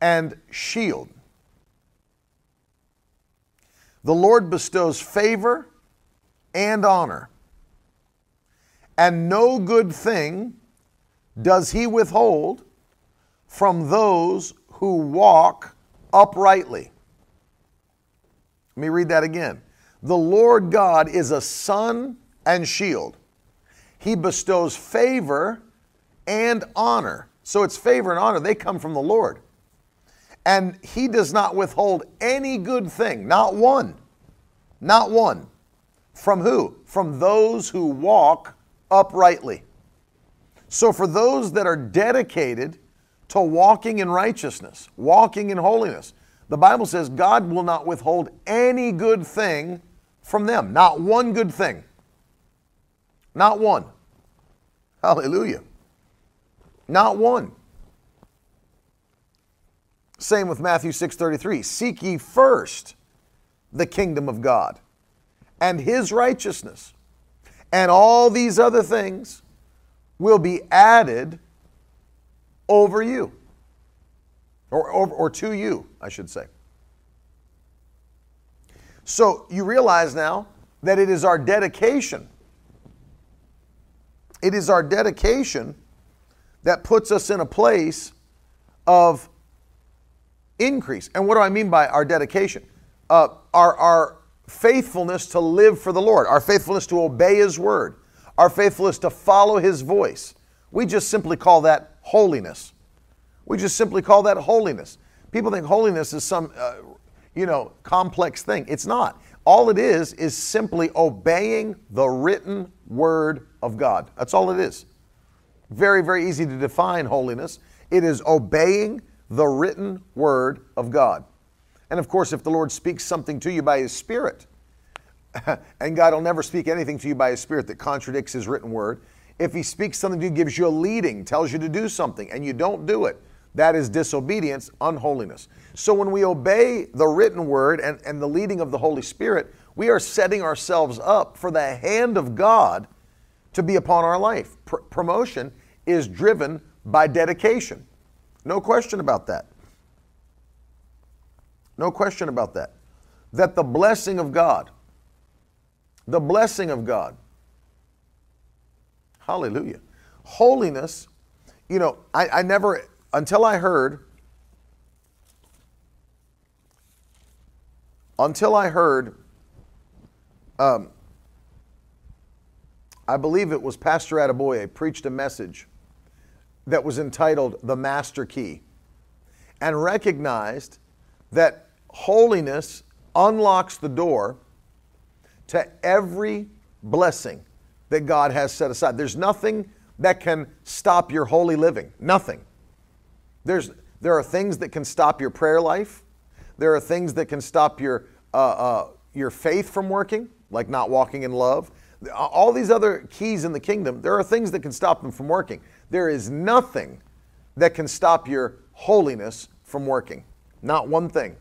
and shield. The Lord bestows favor and honor, and no good thing does he withhold from those who walk uprightly. Let me read that again. The Lord God is a sun and shield. He bestows favor and honor. So it's favor and honor, they come from the Lord. And He does not withhold any good thing, not one, not one. From who? From those who walk uprightly. So for those that are dedicated to walking in righteousness, walking in holiness, the Bible says God will not withhold any good thing from them. Not one good thing. Not one. Hallelujah. Not one. Same with Matthew 6:33. Seek ye first the kingdom of God and his righteousness, and all these other things will be added over you. Or, or, or to you, I should say. So you realize now that it is our dedication. It is our dedication that puts us in a place of increase. And what do I mean by our dedication? Uh, our, our faithfulness to live for the Lord, our faithfulness to obey His word, our faithfulness to follow His voice. We just simply call that holiness. We just simply call that holiness. People think holiness is some uh, you know, complex thing. It's not. All it is is simply obeying the written word of God. That's all it is. Very, very easy to define holiness. It is obeying the written word of God. And of course, if the Lord speaks something to you by His Spirit, and God will never speak anything to you by His Spirit that contradicts His written word. If He speaks something to you, gives you a leading, tells you to do something, and you don't do it, that is disobedience, unholiness. So when we obey the written word and, and the leading of the Holy Spirit, we are setting ourselves up for the hand of God to be upon our life. Pr- promotion is driven by dedication. No question about that. No question about that. That the blessing of God, the blessing of God, hallelujah. Holiness, you know, I, I never until I heard, until I heard, um, I believe it was Pastor Adeboye preached a message that was entitled The Master Key and recognized that holiness unlocks the door to every blessing that God has set aside. There's nothing that can stop your holy living. Nothing. There's, there are things that can stop your prayer life. There are things that can stop your, uh, uh, your faith from working, like not walking in love. All these other keys in the kingdom, there are things that can stop them from working. There is nothing that can stop your holiness from working. Not one thing.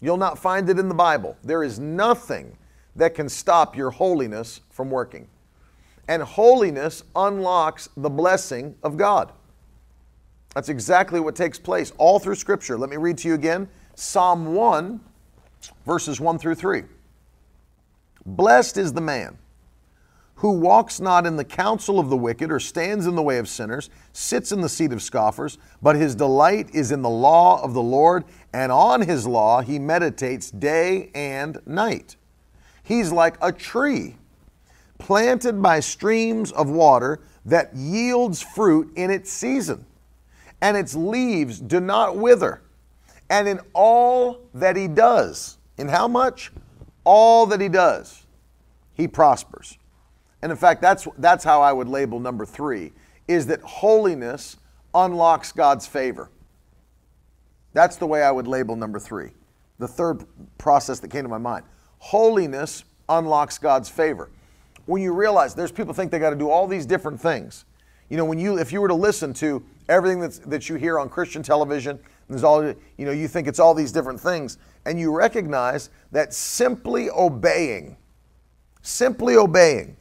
You'll not find it in the Bible. There is nothing that can stop your holiness from working. And holiness unlocks the blessing of God. That's exactly what takes place all through Scripture. Let me read to you again Psalm 1, verses 1 through 3. Blessed is the man who walks not in the counsel of the wicked, or stands in the way of sinners, sits in the seat of scoffers, but his delight is in the law of the Lord, and on his law he meditates day and night. He's like a tree planted by streams of water that yields fruit in its season, and its leaves do not wither. And in all that he does, in how much? All that he does, he prospers. And in fact, that's, that's how I would label number three, is that holiness unlocks God's favor. That's the way I would label number three. The third process that came to my mind. Holiness unlocks God's favor. When you realize there's people think they got to do all these different things. You know, when you if you were to listen to everything that's, that you hear on Christian television, there's all you know, you think it's all these different things, and you recognize that simply obeying, simply obeying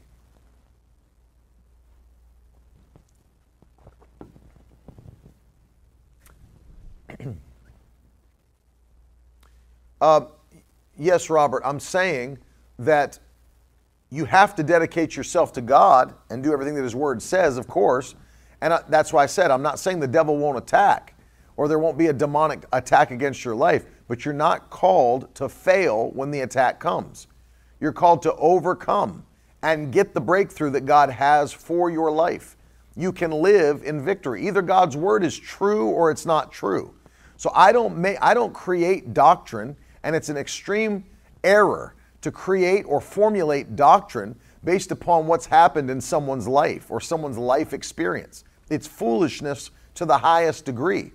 Uh, yes, Robert, I'm saying that you have to dedicate yourself to God and do everything that His Word says, of course. And I, that's why I said I'm not saying the devil won't attack or there won't be a demonic attack against your life, but you're not called to fail when the attack comes. You're called to overcome and get the breakthrough that God has for your life. You can live in victory. Either God's word is true or it's not true. So I don't make I don't create doctrine and it's an extreme error to create or formulate doctrine based upon what's happened in someone's life or someone's life experience. It's foolishness to the highest degree.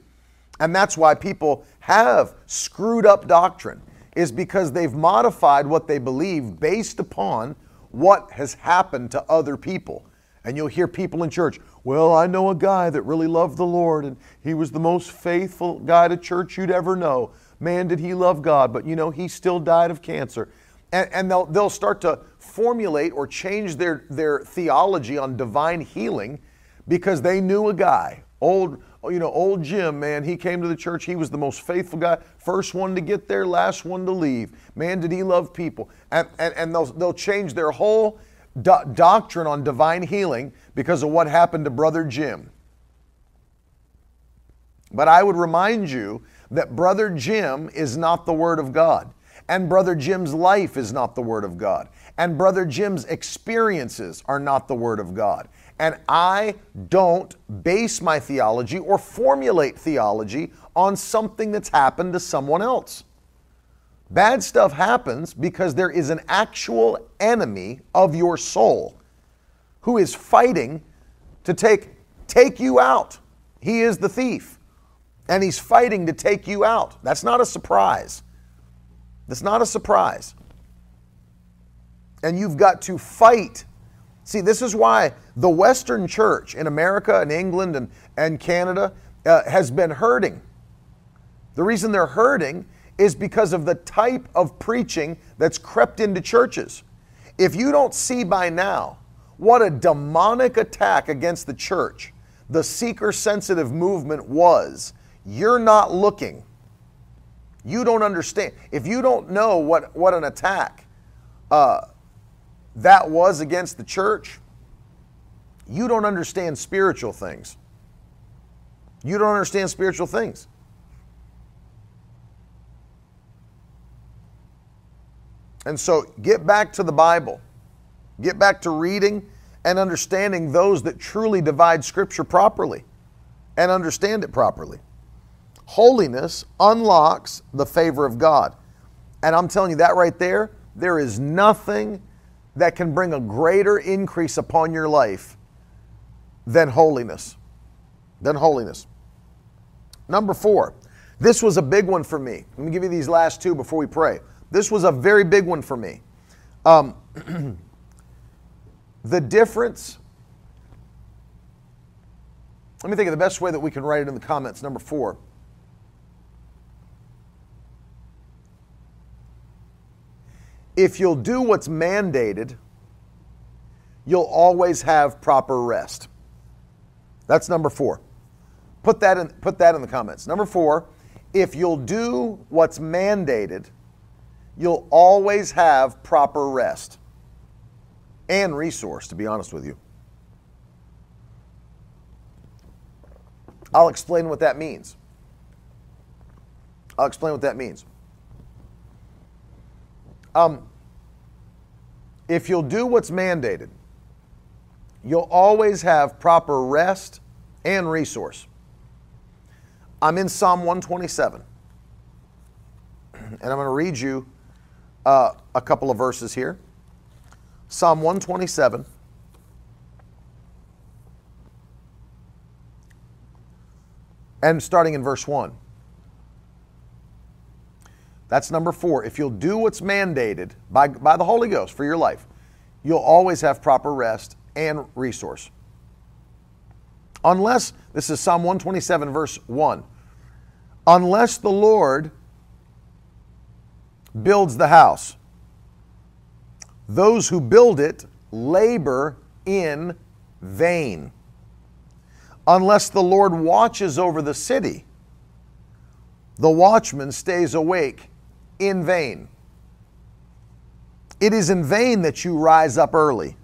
And that's why people have screwed up doctrine is because they've modified what they believe based upon what has happened to other people. And you'll hear people in church, well, I know a guy that really loved the Lord and he was the most faithful guy to church you'd ever know man, did he love God, but you know, he still died of cancer. And, and they'll, they'll start to formulate or change their, their theology on divine healing because they knew a guy, old, you know, old Jim, man, he came to the church. He was the most faithful guy, first one to get there, last one to leave. Man, did he love people. And, and, and they'll, they'll change their whole do- doctrine on divine healing because of what happened to Brother Jim. But I would remind you that Brother Jim is not the Word of God, and Brother Jim's life is not the Word of God, and Brother Jim's experiences are not the Word of God. And I don't base my theology or formulate theology on something that's happened to someone else. Bad stuff happens because there is an actual enemy of your soul who is fighting to take, take you out. He is the thief and he's fighting to take you out. That's not a surprise. That's not a surprise. And you've got to fight. See, this is why the Western church in America and England and, and Canada uh, has been hurting. The reason they're hurting is because of the type of preaching that's crept into churches. If you don't see by now what a demonic attack against the church the seeker sensitive movement was you're not looking. You don't understand. If you don't know what, what an attack uh, that was against the church, you don't understand spiritual things. You don't understand spiritual things. And so get back to the Bible. Get back to reading and understanding those that truly divide Scripture properly and understand it properly. Holiness unlocks the favor of God. And I'm telling you that right there, there is nothing that can bring a greater increase upon your life than holiness. Than holiness. Number four, this was a big one for me. Let me give you these last two before we pray. This was a very big one for me. Um, the difference. Let me think of the best way that we can write it in the comments. Number four. If you'll do what's mandated, you'll always have proper rest. That's number four. Put that in, put that in the comments. Number four, if you'll do what's mandated, you'll always have proper rest and resource, to be honest with you. I'll explain what that means. I'll explain what that means. Um, if you'll do what's mandated, you'll always have proper rest and resource. I'm in Psalm 127, and I'm going to read you uh, a couple of verses here. Psalm 127. And starting in verse 1. That's number four. If you'll do what's mandated by, by the Holy Ghost for your life, you'll always have proper rest and resource. Unless, this is Psalm 127, verse 1. Unless the Lord builds the house, those who build it labor in vain. Unless the Lord watches over the city, the watchman stays awake in vain. It is in vain that you rise up early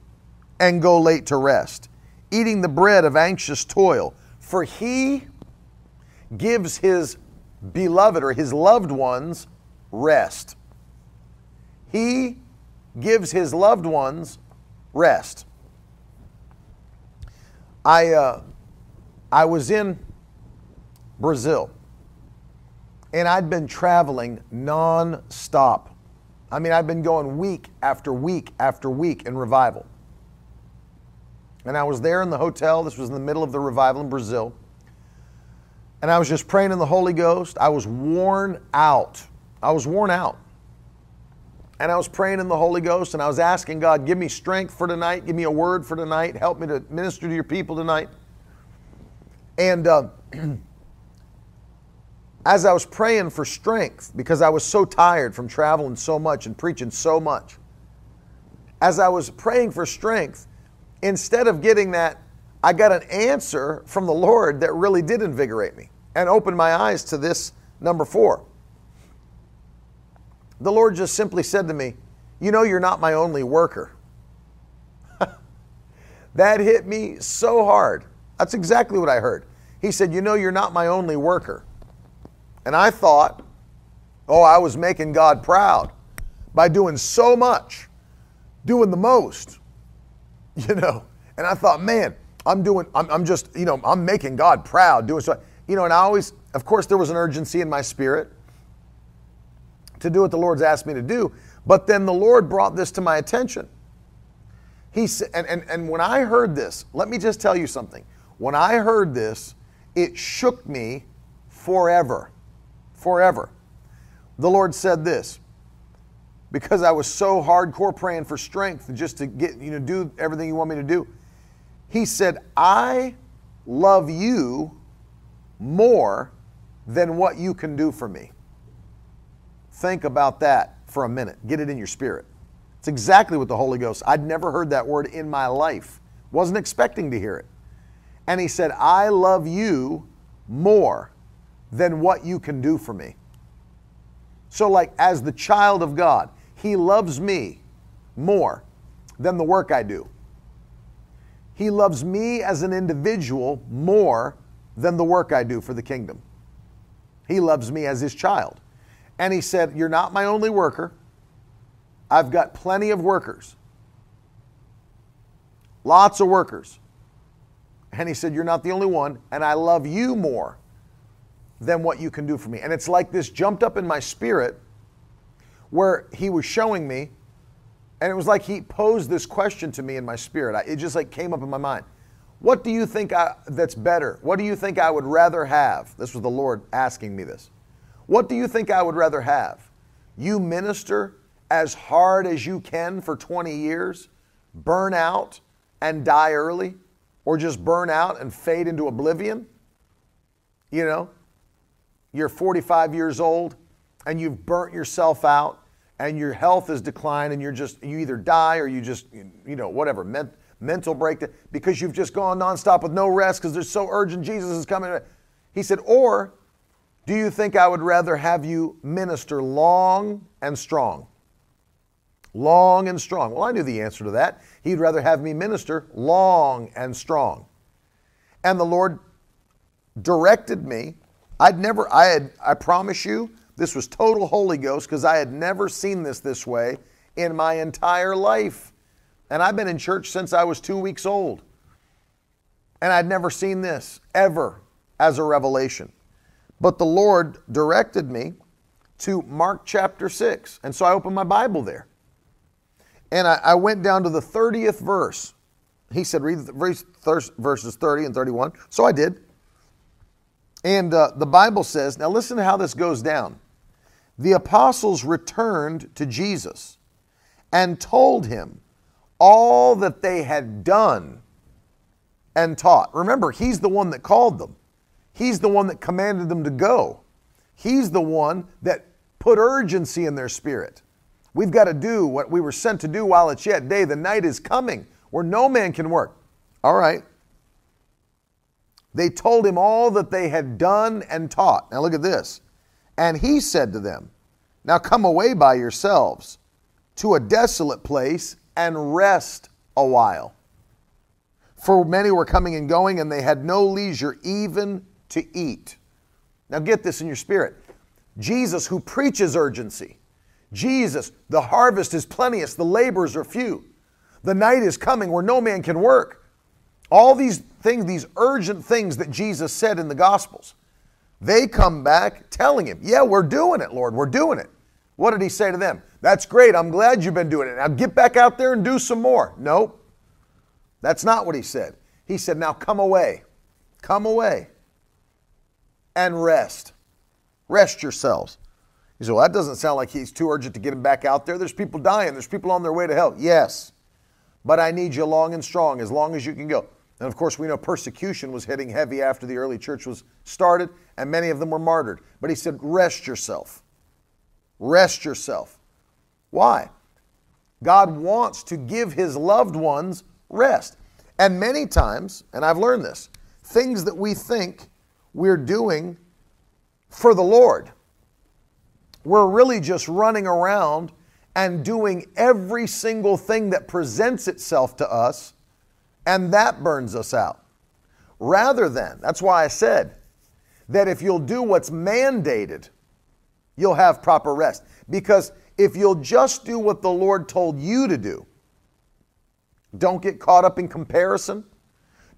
and go late to rest, eating the bread of anxious toil, for he gives his beloved or his loved ones rest. He gives his loved ones rest. I, uh, I was in Brazil and I'd been traveling non-stop. I mean, I'd been going week after week after week in revival. And I was there in the hotel. This was in the middle of the revival in Brazil. And I was just praying in the Holy Ghost. I was worn out. I was worn out. And I was praying in the Holy Ghost and I was asking God, give me strength for tonight, give me a word for tonight, help me to minister to your people tonight. And uh, as I was praying for strength, because I was so tired from traveling so much and preaching so much, as I was praying for strength, instead of getting that, I got an answer from the Lord that really did invigorate me and opened my eyes to this number four the Lord just simply said to me, You know, you're not my only worker. that hit me so hard. That's exactly what I heard. He said, You know, you're not my only worker. And I thought, Oh, I was making God proud by doing so much, doing the most, you know. And I thought, man, I'm doing, I'm, I'm just, you know, I'm making God proud doing so. You know, and I always, of course, there was an urgency in my spirit to do what the Lord's asked me to do. But then the Lord brought this to my attention. He said, and, and, and when I heard this, let me just tell you something. When I heard this, it shook me forever. Forever. The Lord said this because I was so hardcore praying for strength just to get, you know, do everything you want me to do. He said, I love you more than what you can do for me. Think about that for a minute. Get it in your spirit. It's exactly what the Holy Ghost. I'd never heard that word in my life. Wasn't expecting to hear it. And he said, "I love you more than what you can do for me." So like as the child of God, he loves me more than the work I do. He loves me as an individual more than the work I do for the kingdom. He loves me as his child. And he said, You're not my only worker. I've got plenty of workers. Lots of workers. And he said, You're not the only one, and I love you more than what you can do for me. And it's like this jumped up in my spirit where he was showing me, and it was like he posed this question to me in my spirit. It just like came up in my mind. What do you think I, that's better? What do you think I would rather have? This was the Lord asking me this. What do you think I would rather have? You minister as hard as you can for 20 years, burn out and die early, or just burn out and fade into oblivion? You know, you're 45 years old and you've burnt yourself out and your health is declined and you're just, you either die or you just, you know, whatever, mental breakdown because you've just gone nonstop with no rest because they're so urgent Jesus is coming. He said, or do you think I would rather have you minister long and strong? Long and strong. Well, I knew the answer to that. He'd rather have me minister long and strong. And the Lord directed me. I'd never, I had, I promise you, this was total Holy Ghost because I had never seen this this way in my entire life. And I've been in church since I was two weeks old. And I'd never seen this ever as a revelation. But the Lord directed me to Mark chapter 6. And so I opened my Bible there. And I, I went down to the 30th verse. He said, read the verse verses 30 and 31. So I did. And uh, the Bible says, now listen to how this goes down. The apostles returned to Jesus and told him all that they had done and taught. Remember, he's the one that called them, he's the one that commanded them to go, he's the one that put urgency in their spirit. We've got to do what we were sent to do while it's yet day. The night is coming where no man can work. All right. They told him all that they had done and taught. Now look at this. And he said to them, Now come away by yourselves to a desolate place and rest a while. For many were coming and going, and they had no leisure even to eat. Now get this in your spirit. Jesus, who preaches urgency, Jesus, the harvest is plenteous, the laborers are few. The night is coming where no man can work. All these things, these urgent things that Jesus said in the Gospels, they come back telling him, Yeah, we're doing it, Lord, we're doing it. What did he say to them? That's great, I'm glad you've been doing it. Now get back out there and do some more. Nope. That's not what he said. He said, Now come away, come away and rest. Rest yourselves. He said, Well, that doesn't sound like he's too urgent to get him back out there. There's people dying, there's people on their way to hell. Yes, but I need you long and strong, as long as you can go. And of course, we know persecution was hitting heavy after the early church was started, and many of them were martyred. But he said, Rest yourself. Rest yourself. Why? God wants to give his loved ones rest. And many times, and I've learned this, things that we think we're doing for the Lord, we're really just running around and doing every single thing that presents itself to us, and that burns us out. Rather than, that's why I said that if you'll do what's mandated, you'll have proper rest. Because if you'll just do what the Lord told you to do, don't get caught up in comparison.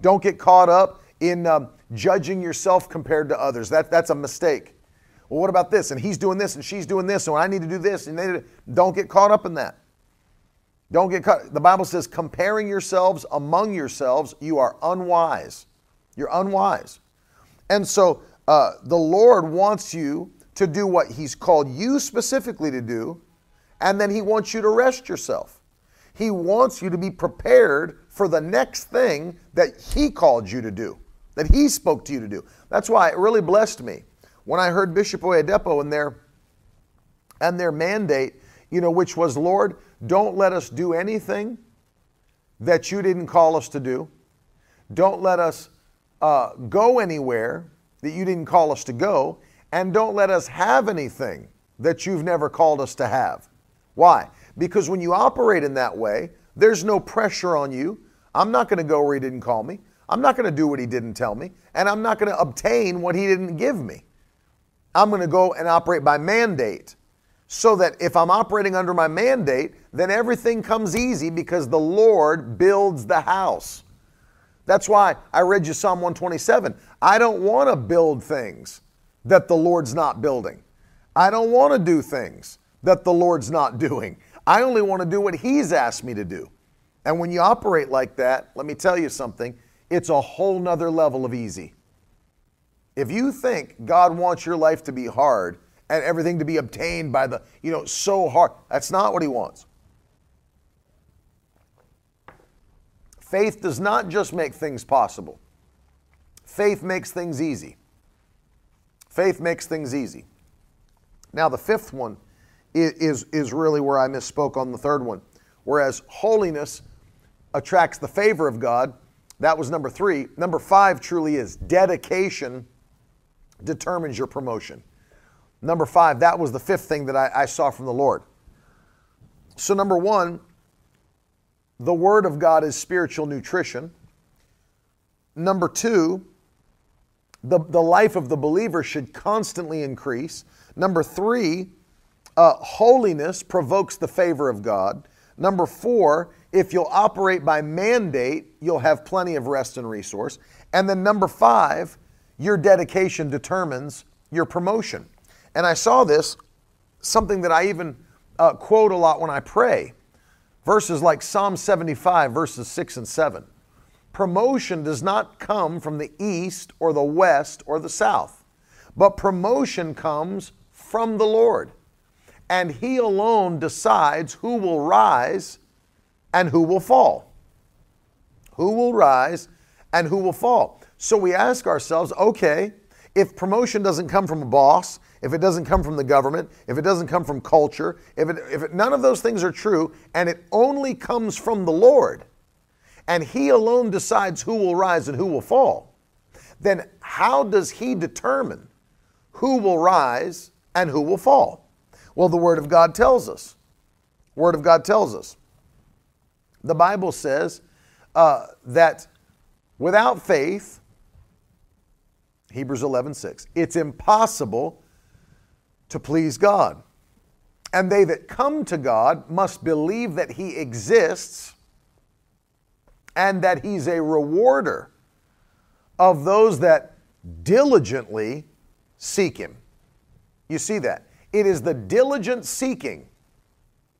Don't get caught up in um, judging yourself compared to others. That, that's a mistake. Well, what about this? And he's doing this and she's doing this, and I need to do this. And they don't get caught up in that. Don't get caught. The Bible says, comparing yourselves among yourselves, you are unwise. You're unwise. And so uh, the Lord wants you to do what He's called you specifically to do, and then He wants you to rest yourself. He wants you to be prepared for the next thing that He called you to do, that He spoke to you to do. That's why it really blessed me when I heard Bishop Oyedepo and their and their mandate, you know, which was, Lord, don't let us do anything that you didn't call us to do. Don't let us uh, go anywhere that you didn't call us to go. And don't let us have anything that you've never called us to have. Why? Because when you operate in that way, there's no pressure on you. I'm not going to go where he didn't call me. I'm not going to do what he didn't tell me. And I'm not going to obtain what he didn't give me. I'm going to go and operate by mandate. So that if I'm operating under my mandate, then everything comes easy because the Lord builds the house. That's why I read you Psalm 127. I don't want to build things that the Lord's not building. I don't want to do things that the Lord's not doing. I only want to do what He's asked me to do. And when you operate like that, let me tell you something, it's a whole nother level of easy. If you think God wants your life to be hard and everything to be obtained by the, you know, so hard, that's not what He wants. Faith does not just make things possible, faith makes things easy. Faith makes things easy. Now, the fifth one is, is, really where I misspoke on the third one. Whereas holiness attracts the favor of God, that was number three. Number five truly is dedication determines your promotion. Number five, that was the fifth thing that I, I saw from the Lord. So, number one, the Word of God is spiritual nutrition. Number two, the, the life of the believer should constantly increase. Number three, uh, holiness provokes the favor of God. Number four, if you'll operate by mandate, you'll have plenty of rest and resource. And then number five, your dedication determines your promotion. And I saw this, something that I even uh, quote a lot when I pray. Verses like Psalm 75, verses 6 and 7. Promotion does not come from the east or the west or the south, but promotion comes from the Lord and He alone decides who will rise and who will fall. Who will rise and who will fall. So we ask ourselves okay, if promotion doesn't come from a boss, if it doesn't come from the government, if it doesn't come from culture, if, it, if it, none of those things are true, and it only comes from the Lord, and He alone decides who will rise and who will fall, then how does He determine who will rise and who will fall? Well, the Word of God tells us. Word of God tells us. The Bible says uh, that without faith, Hebrews 11 6, it's impossible to please God. And they that come to God must believe that He exists and that He's a rewarder of those that diligently seek Him. You see that? It is the diligent seeking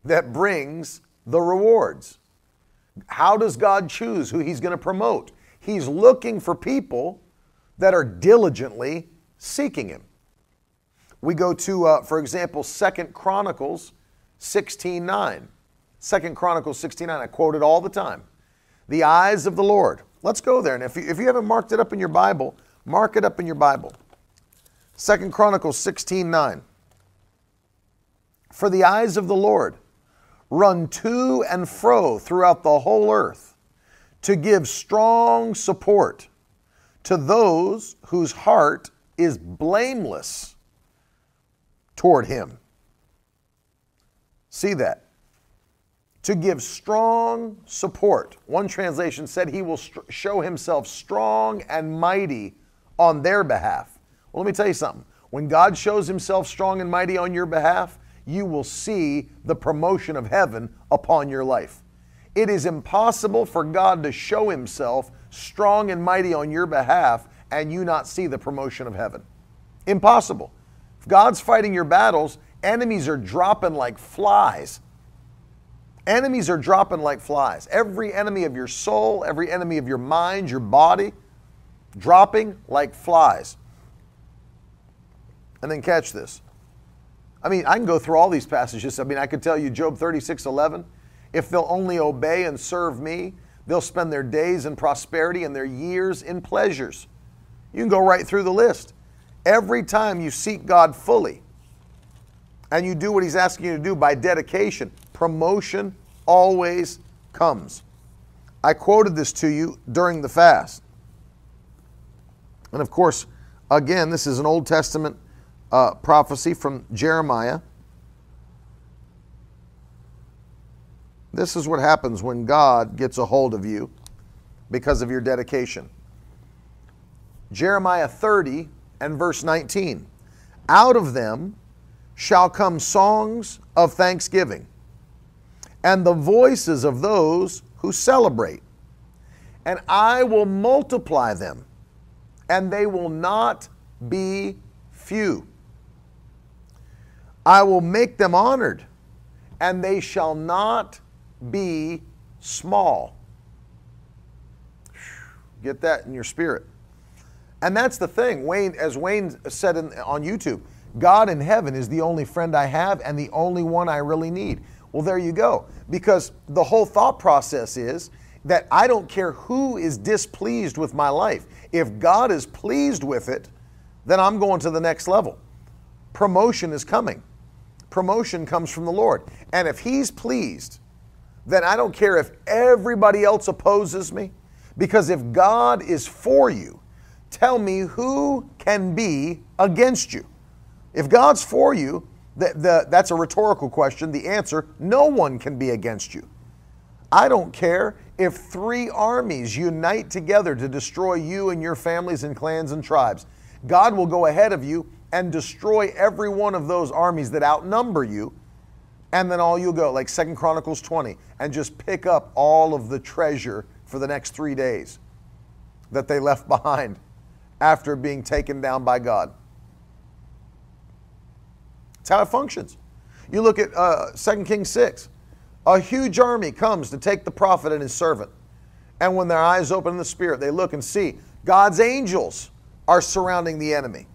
that brings the rewards. How does God choose who He's going to promote? He's looking for people that are diligently seeking Him. We go to, uh, for example, Second Chronicles 16 9. 2 Chronicles 16 9. I quote it all the time. The eyes of the Lord. Let's go there. And if you, if you haven't marked it up in your Bible, mark it up in your Bible. Second Chronicles 16 9. For the eyes of the Lord run to and fro throughout the whole earth to give strong support to those whose heart is blameless toward Him. See that? To give strong support. One translation said he will st- show himself strong and mighty on their behalf. Well, let me tell you something. When God shows himself strong and mighty on your behalf, you will see the promotion of heaven upon your life. It is impossible for God to show himself strong and mighty on your behalf and you not see the promotion of heaven. Impossible. If God's fighting your battles, enemies are dropping like flies. Enemies are dropping like flies. Every enemy of your soul, every enemy of your mind, your body, dropping like flies. And then catch this I mean, I can go through all these passages. I mean, I could tell you Job 36 11. If they'll only obey and serve me, they'll spend their days in prosperity and their years in pleasures. You can go right through the list. Every time you seek God fully and you do what He's asking you to do by dedication, promotion always comes. I quoted this to you during the fast. And of course, again, this is an Old Testament uh, prophecy from Jeremiah. This is what happens when God gets a hold of you because of your dedication. Jeremiah 30 and verse 19. Out of them shall come songs of thanksgiving and the voices of those who celebrate. And I will multiply them, and they will not be few. I will make them honored, and they shall not be small. Get that in your spirit. And that's the thing. Wayne, as Wayne said in, on YouTube, God in heaven is the only friend I have and the only one I really need. Well, there you go. Because the whole thought process is that I don't care who is displeased with my life. If God is pleased with it, then I'm going to the next level. Promotion is coming promotion comes from the Lord. And if He's pleased, then I don't care if everybody else opposes me, because if God is for you, tell me who can be against you. If God's for you, the, the, that's a rhetorical question. The answer no one can be against you. I don't care if three armies unite together to destroy you and your families and clans and tribes. God will go ahead of you and destroy every one of those armies that outnumber you, And then all you'll go, like Second Chronicles 20, and just pick up all of the treasure for the next three days that they left behind after being taken down by God. That's how it functions. You look at uh, 2 Kings 6. A huge army comes to take the prophet and his servant. And when their eyes open in the spirit, they look and see God's angels are surrounding the enemy.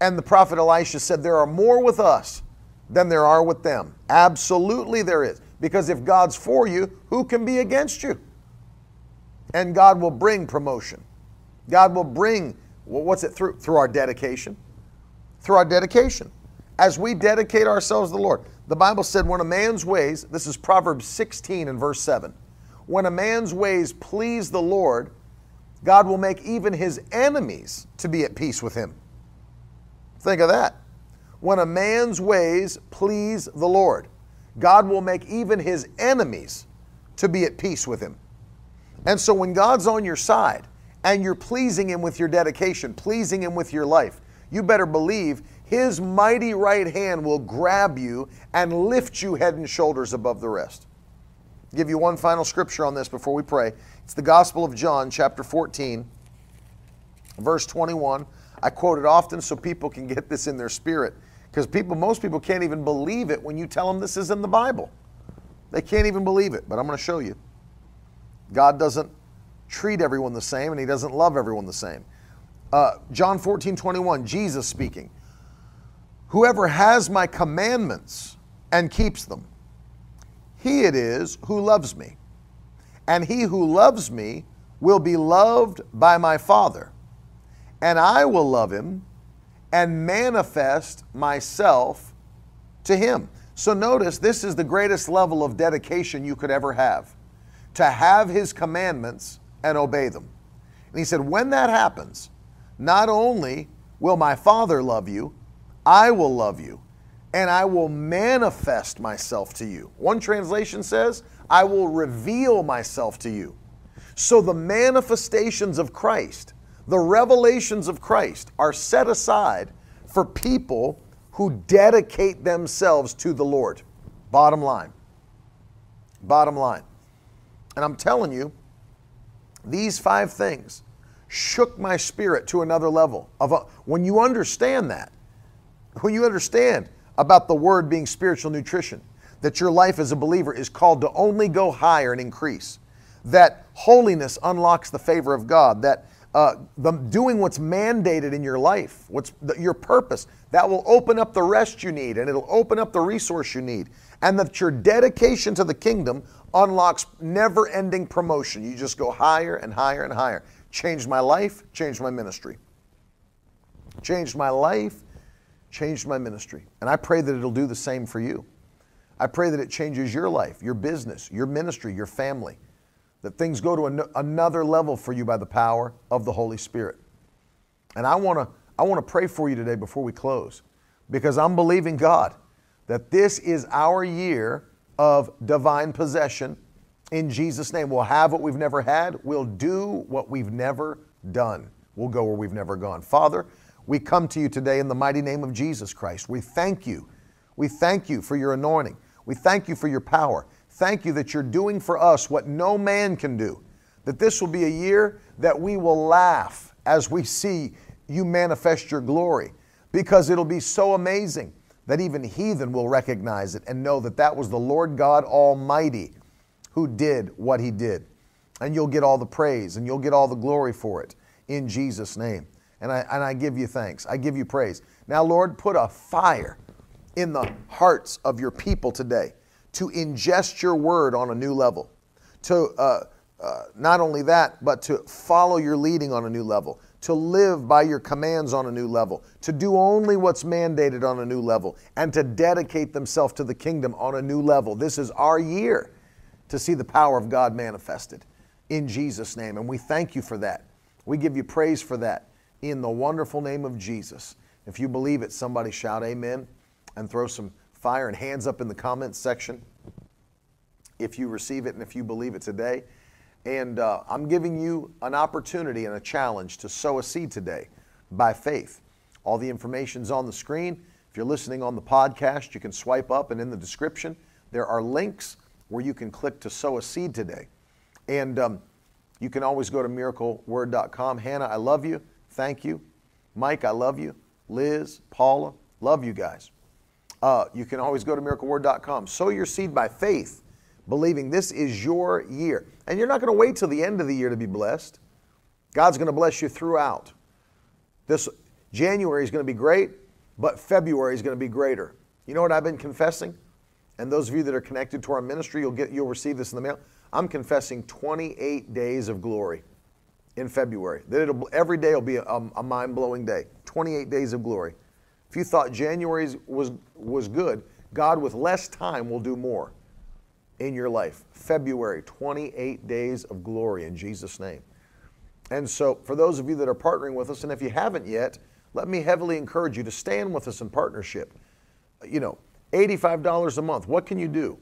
And the prophet Elisha said, There are more with us than there are with them. Absolutely, there is. Because if God's for you, who can be against you? And God will bring promotion. God will bring, well, what's it through? Through our dedication. Through our dedication. As we dedicate ourselves to the Lord. The Bible said, when a man's ways, this is Proverbs 16 and verse 7, when a man's ways please the Lord, God will make even his enemies to be at peace with him. Think of that. When a man's ways please the Lord, God will make even his enemies to be at peace with him. And so when God's on your side and you're pleasing him with your dedication, pleasing him with your life, you better believe his mighty right hand will grab you and lift you head and shoulders above the rest. I'll give you one final scripture on this before we pray. It's the Gospel of John, chapter 14, verse 21. I quote it often so people can get this in their spirit because people most people can't even believe it when you tell them this is in the Bible. They can't even believe it, but I'm going to show you. God doesn't treat everyone the same and he doesn't love everyone the same. Uh, John 14, 21, Jesus speaking. Whoever has my commandments and keeps them, he it is who loves me. And he who loves me will be loved by my Father. And I will love him and manifest myself to him. So notice this is the greatest level of dedication you could ever have to have his commandments and obey them. And he said, when that happens, not only will my Father love you, I will love you and I will manifest myself to you. One translation says, I will reveal myself to you. So the manifestations of Christ the revelations of Christ are set aside for people who dedicate themselves to the Lord. Bottom line. Bottom line. And I'm telling you, these five things shook my spirit to another level. Of a, when you understand that, when you understand about the word being spiritual nutrition, that your life as a believer is called to only go higher and increase, that holiness unlocks the favor of God, that uh, the, doing what's mandated in your life, what's the, your purpose, that will open up the rest you need and it'll open up the resource you need. And that your dedication to the kingdom unlocks never ending promotion. You just go higher and higher and higher. Changed my life, changed my ministry. Changed my life, changed my ministry. And I pray that it'll do the same for you. I pray that it changes your life, your business, your ministry, your family that things go to an- another level for you by the power of the Holy Spirit. And I want to I want to pray for you today before we close because I'm believing God that this is our year of divine possession in Jesus name. We'll have what we've never had, we'll do what we've never done. We'll go where we've never gone. Father, we come to you today in the mighty name of Jesus Christ. We thank you. We thank you for your anointing. We thank you for your power. Thank you that you're doing for us what no man can do. That this will be a year that we will laugh as we see you manifest your glory because it'll be so amazing that even heathen will recognize it and know that that was the Lord God Almighty who did what he did. And you'll get all the praise and you'll get all the glory for it in Jesus' name. And I, and I give you thanks. I give you praise. Now, Lord, put a fire in the hearts of your people today to ingest your word on a new level, to uh, uh, not only that, but to follow your leading on a new level, to live by your commands on a new level, to do only what's mandated on a new level, and to dedicate themselves to the kingdom on a new level. This is our year to see the power of God manifested in Jesus' name. And we thank you for that. We give you praise for that in the wonderful name of Jesus. If you believe it, somebody shout amen and throw some fire and hands up in the comments section if you receive it and if you believe it today. And uh, I'm giving you an opportunity and a challenge to sow a seed today by faith. All the information's on the screen. If you're listening on the podcast, you can swipe up and in the description, there are links where you can click to sow a seed today. And um, you can always go to miracleword.com. Hannah, I love you. Thank you. Mike, I love you. Liz, Paula, love you guys. Uh, you can always go to miracleword.com. Sow your seed by faith, believing this is your year. And you're not going to wait till the end of the year to be blessed. God's going to bless you throughout. This January is going to be great, but February is going to be greater. You know what I've been confessing? And those of you that are connected to our ministry, you'll get you'll receive this in the mail. I'm confessing 28 days of glory in February. That it'll every day will be a, a mind-blowing day. 28 days of glory. If you thought January was was good, God with less time will do more in your life. February, 28 days of glory in Jesus' name. And so, for those of you that are partnering with us, and if you haven't yet, let me heavily encourage you to stand with us in partnership. You know, $85 a month, what can you do?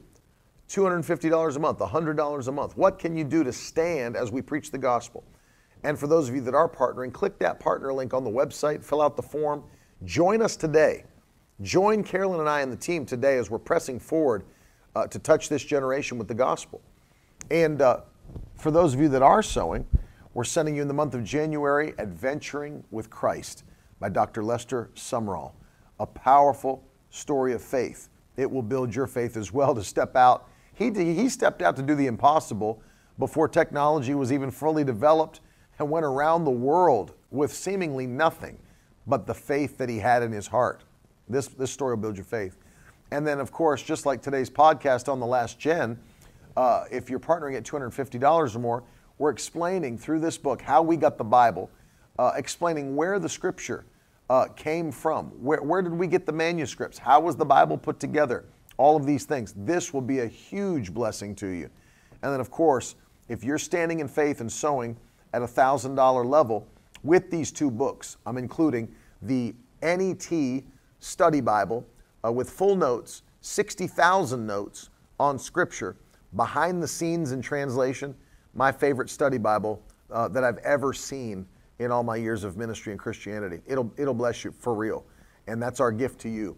$250 a month, $100 a month. What can you do to stand as we preach the gospel? And for those of you that are partnering, click that partner link on the website, fill out the form, join us today. Join Carolyn and I and the team today as we're pressing forward uh, to touch this generation with the gospel. And uh, for those of you that are sowing, we're sending you in the month of January Adventuring with Christ by Dr. Lester Sumrall. A powerful story of faith. It will build your faith as well to step out. He, he stepped out to do the impossible before technology was even fully developed and went around the world with seemingly nothing but the faith that he had in his heart. This, this story will build your faith. And then, of course, just like today's podcast on the last gen, uh, if you're partnering at $250 or more, we're explaining through this book how we got the Bible, uh, explaining where the scripture uh, came from, where, where did we get the manuscripts, how was the Bible put together, all of these things. This will be a huge blessing to you. And then, of course, if you're standing in faith and sowing at a $1,000 level with these two books, I'm including the NET Study Bible uh, with full notes, 60,000 notes on Scripture, behind the scenes in translation my favorite study Bible uh, that I've ever seen in all my years of ministry and Christianity. It'll, it'll bless you for real. And that's our gift to you.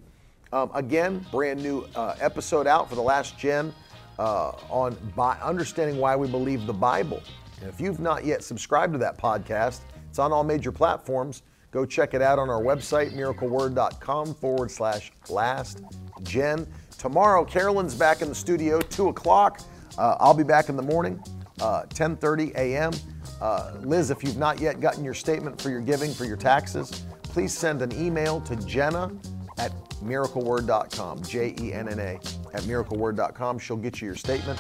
Um, again, brand new uh, episode out for the last gen uh, on by understanding why we believe the Bible. And if you've not yet subscribed to that podcast, it's on all major platforms. Go check it out on our website, miracleword.com forward slash last gen. Tomorrow, Carolyn's back in the studio, 2 o'clock. Uh, I'll be back in the morning uh, 10:30 a.m. Uh, Liz, if you've not yet gotten your statement for your giving for your taxes, please send an email to Jenna at miracleword.com, J-E-N-N-A at miracleword.com. She'll get you your statement.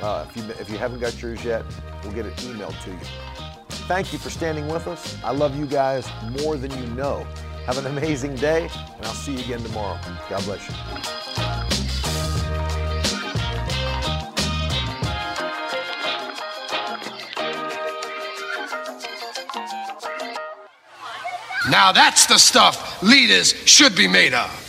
Uh, if, you, if you haven't got yours yet, we'll get it emailed to you. Thank you for standing with us. I love you guys more than you know. Have an amazing day, and I'll see you again tomorrow. God bless you. Now that's the stuff leaders should be made of.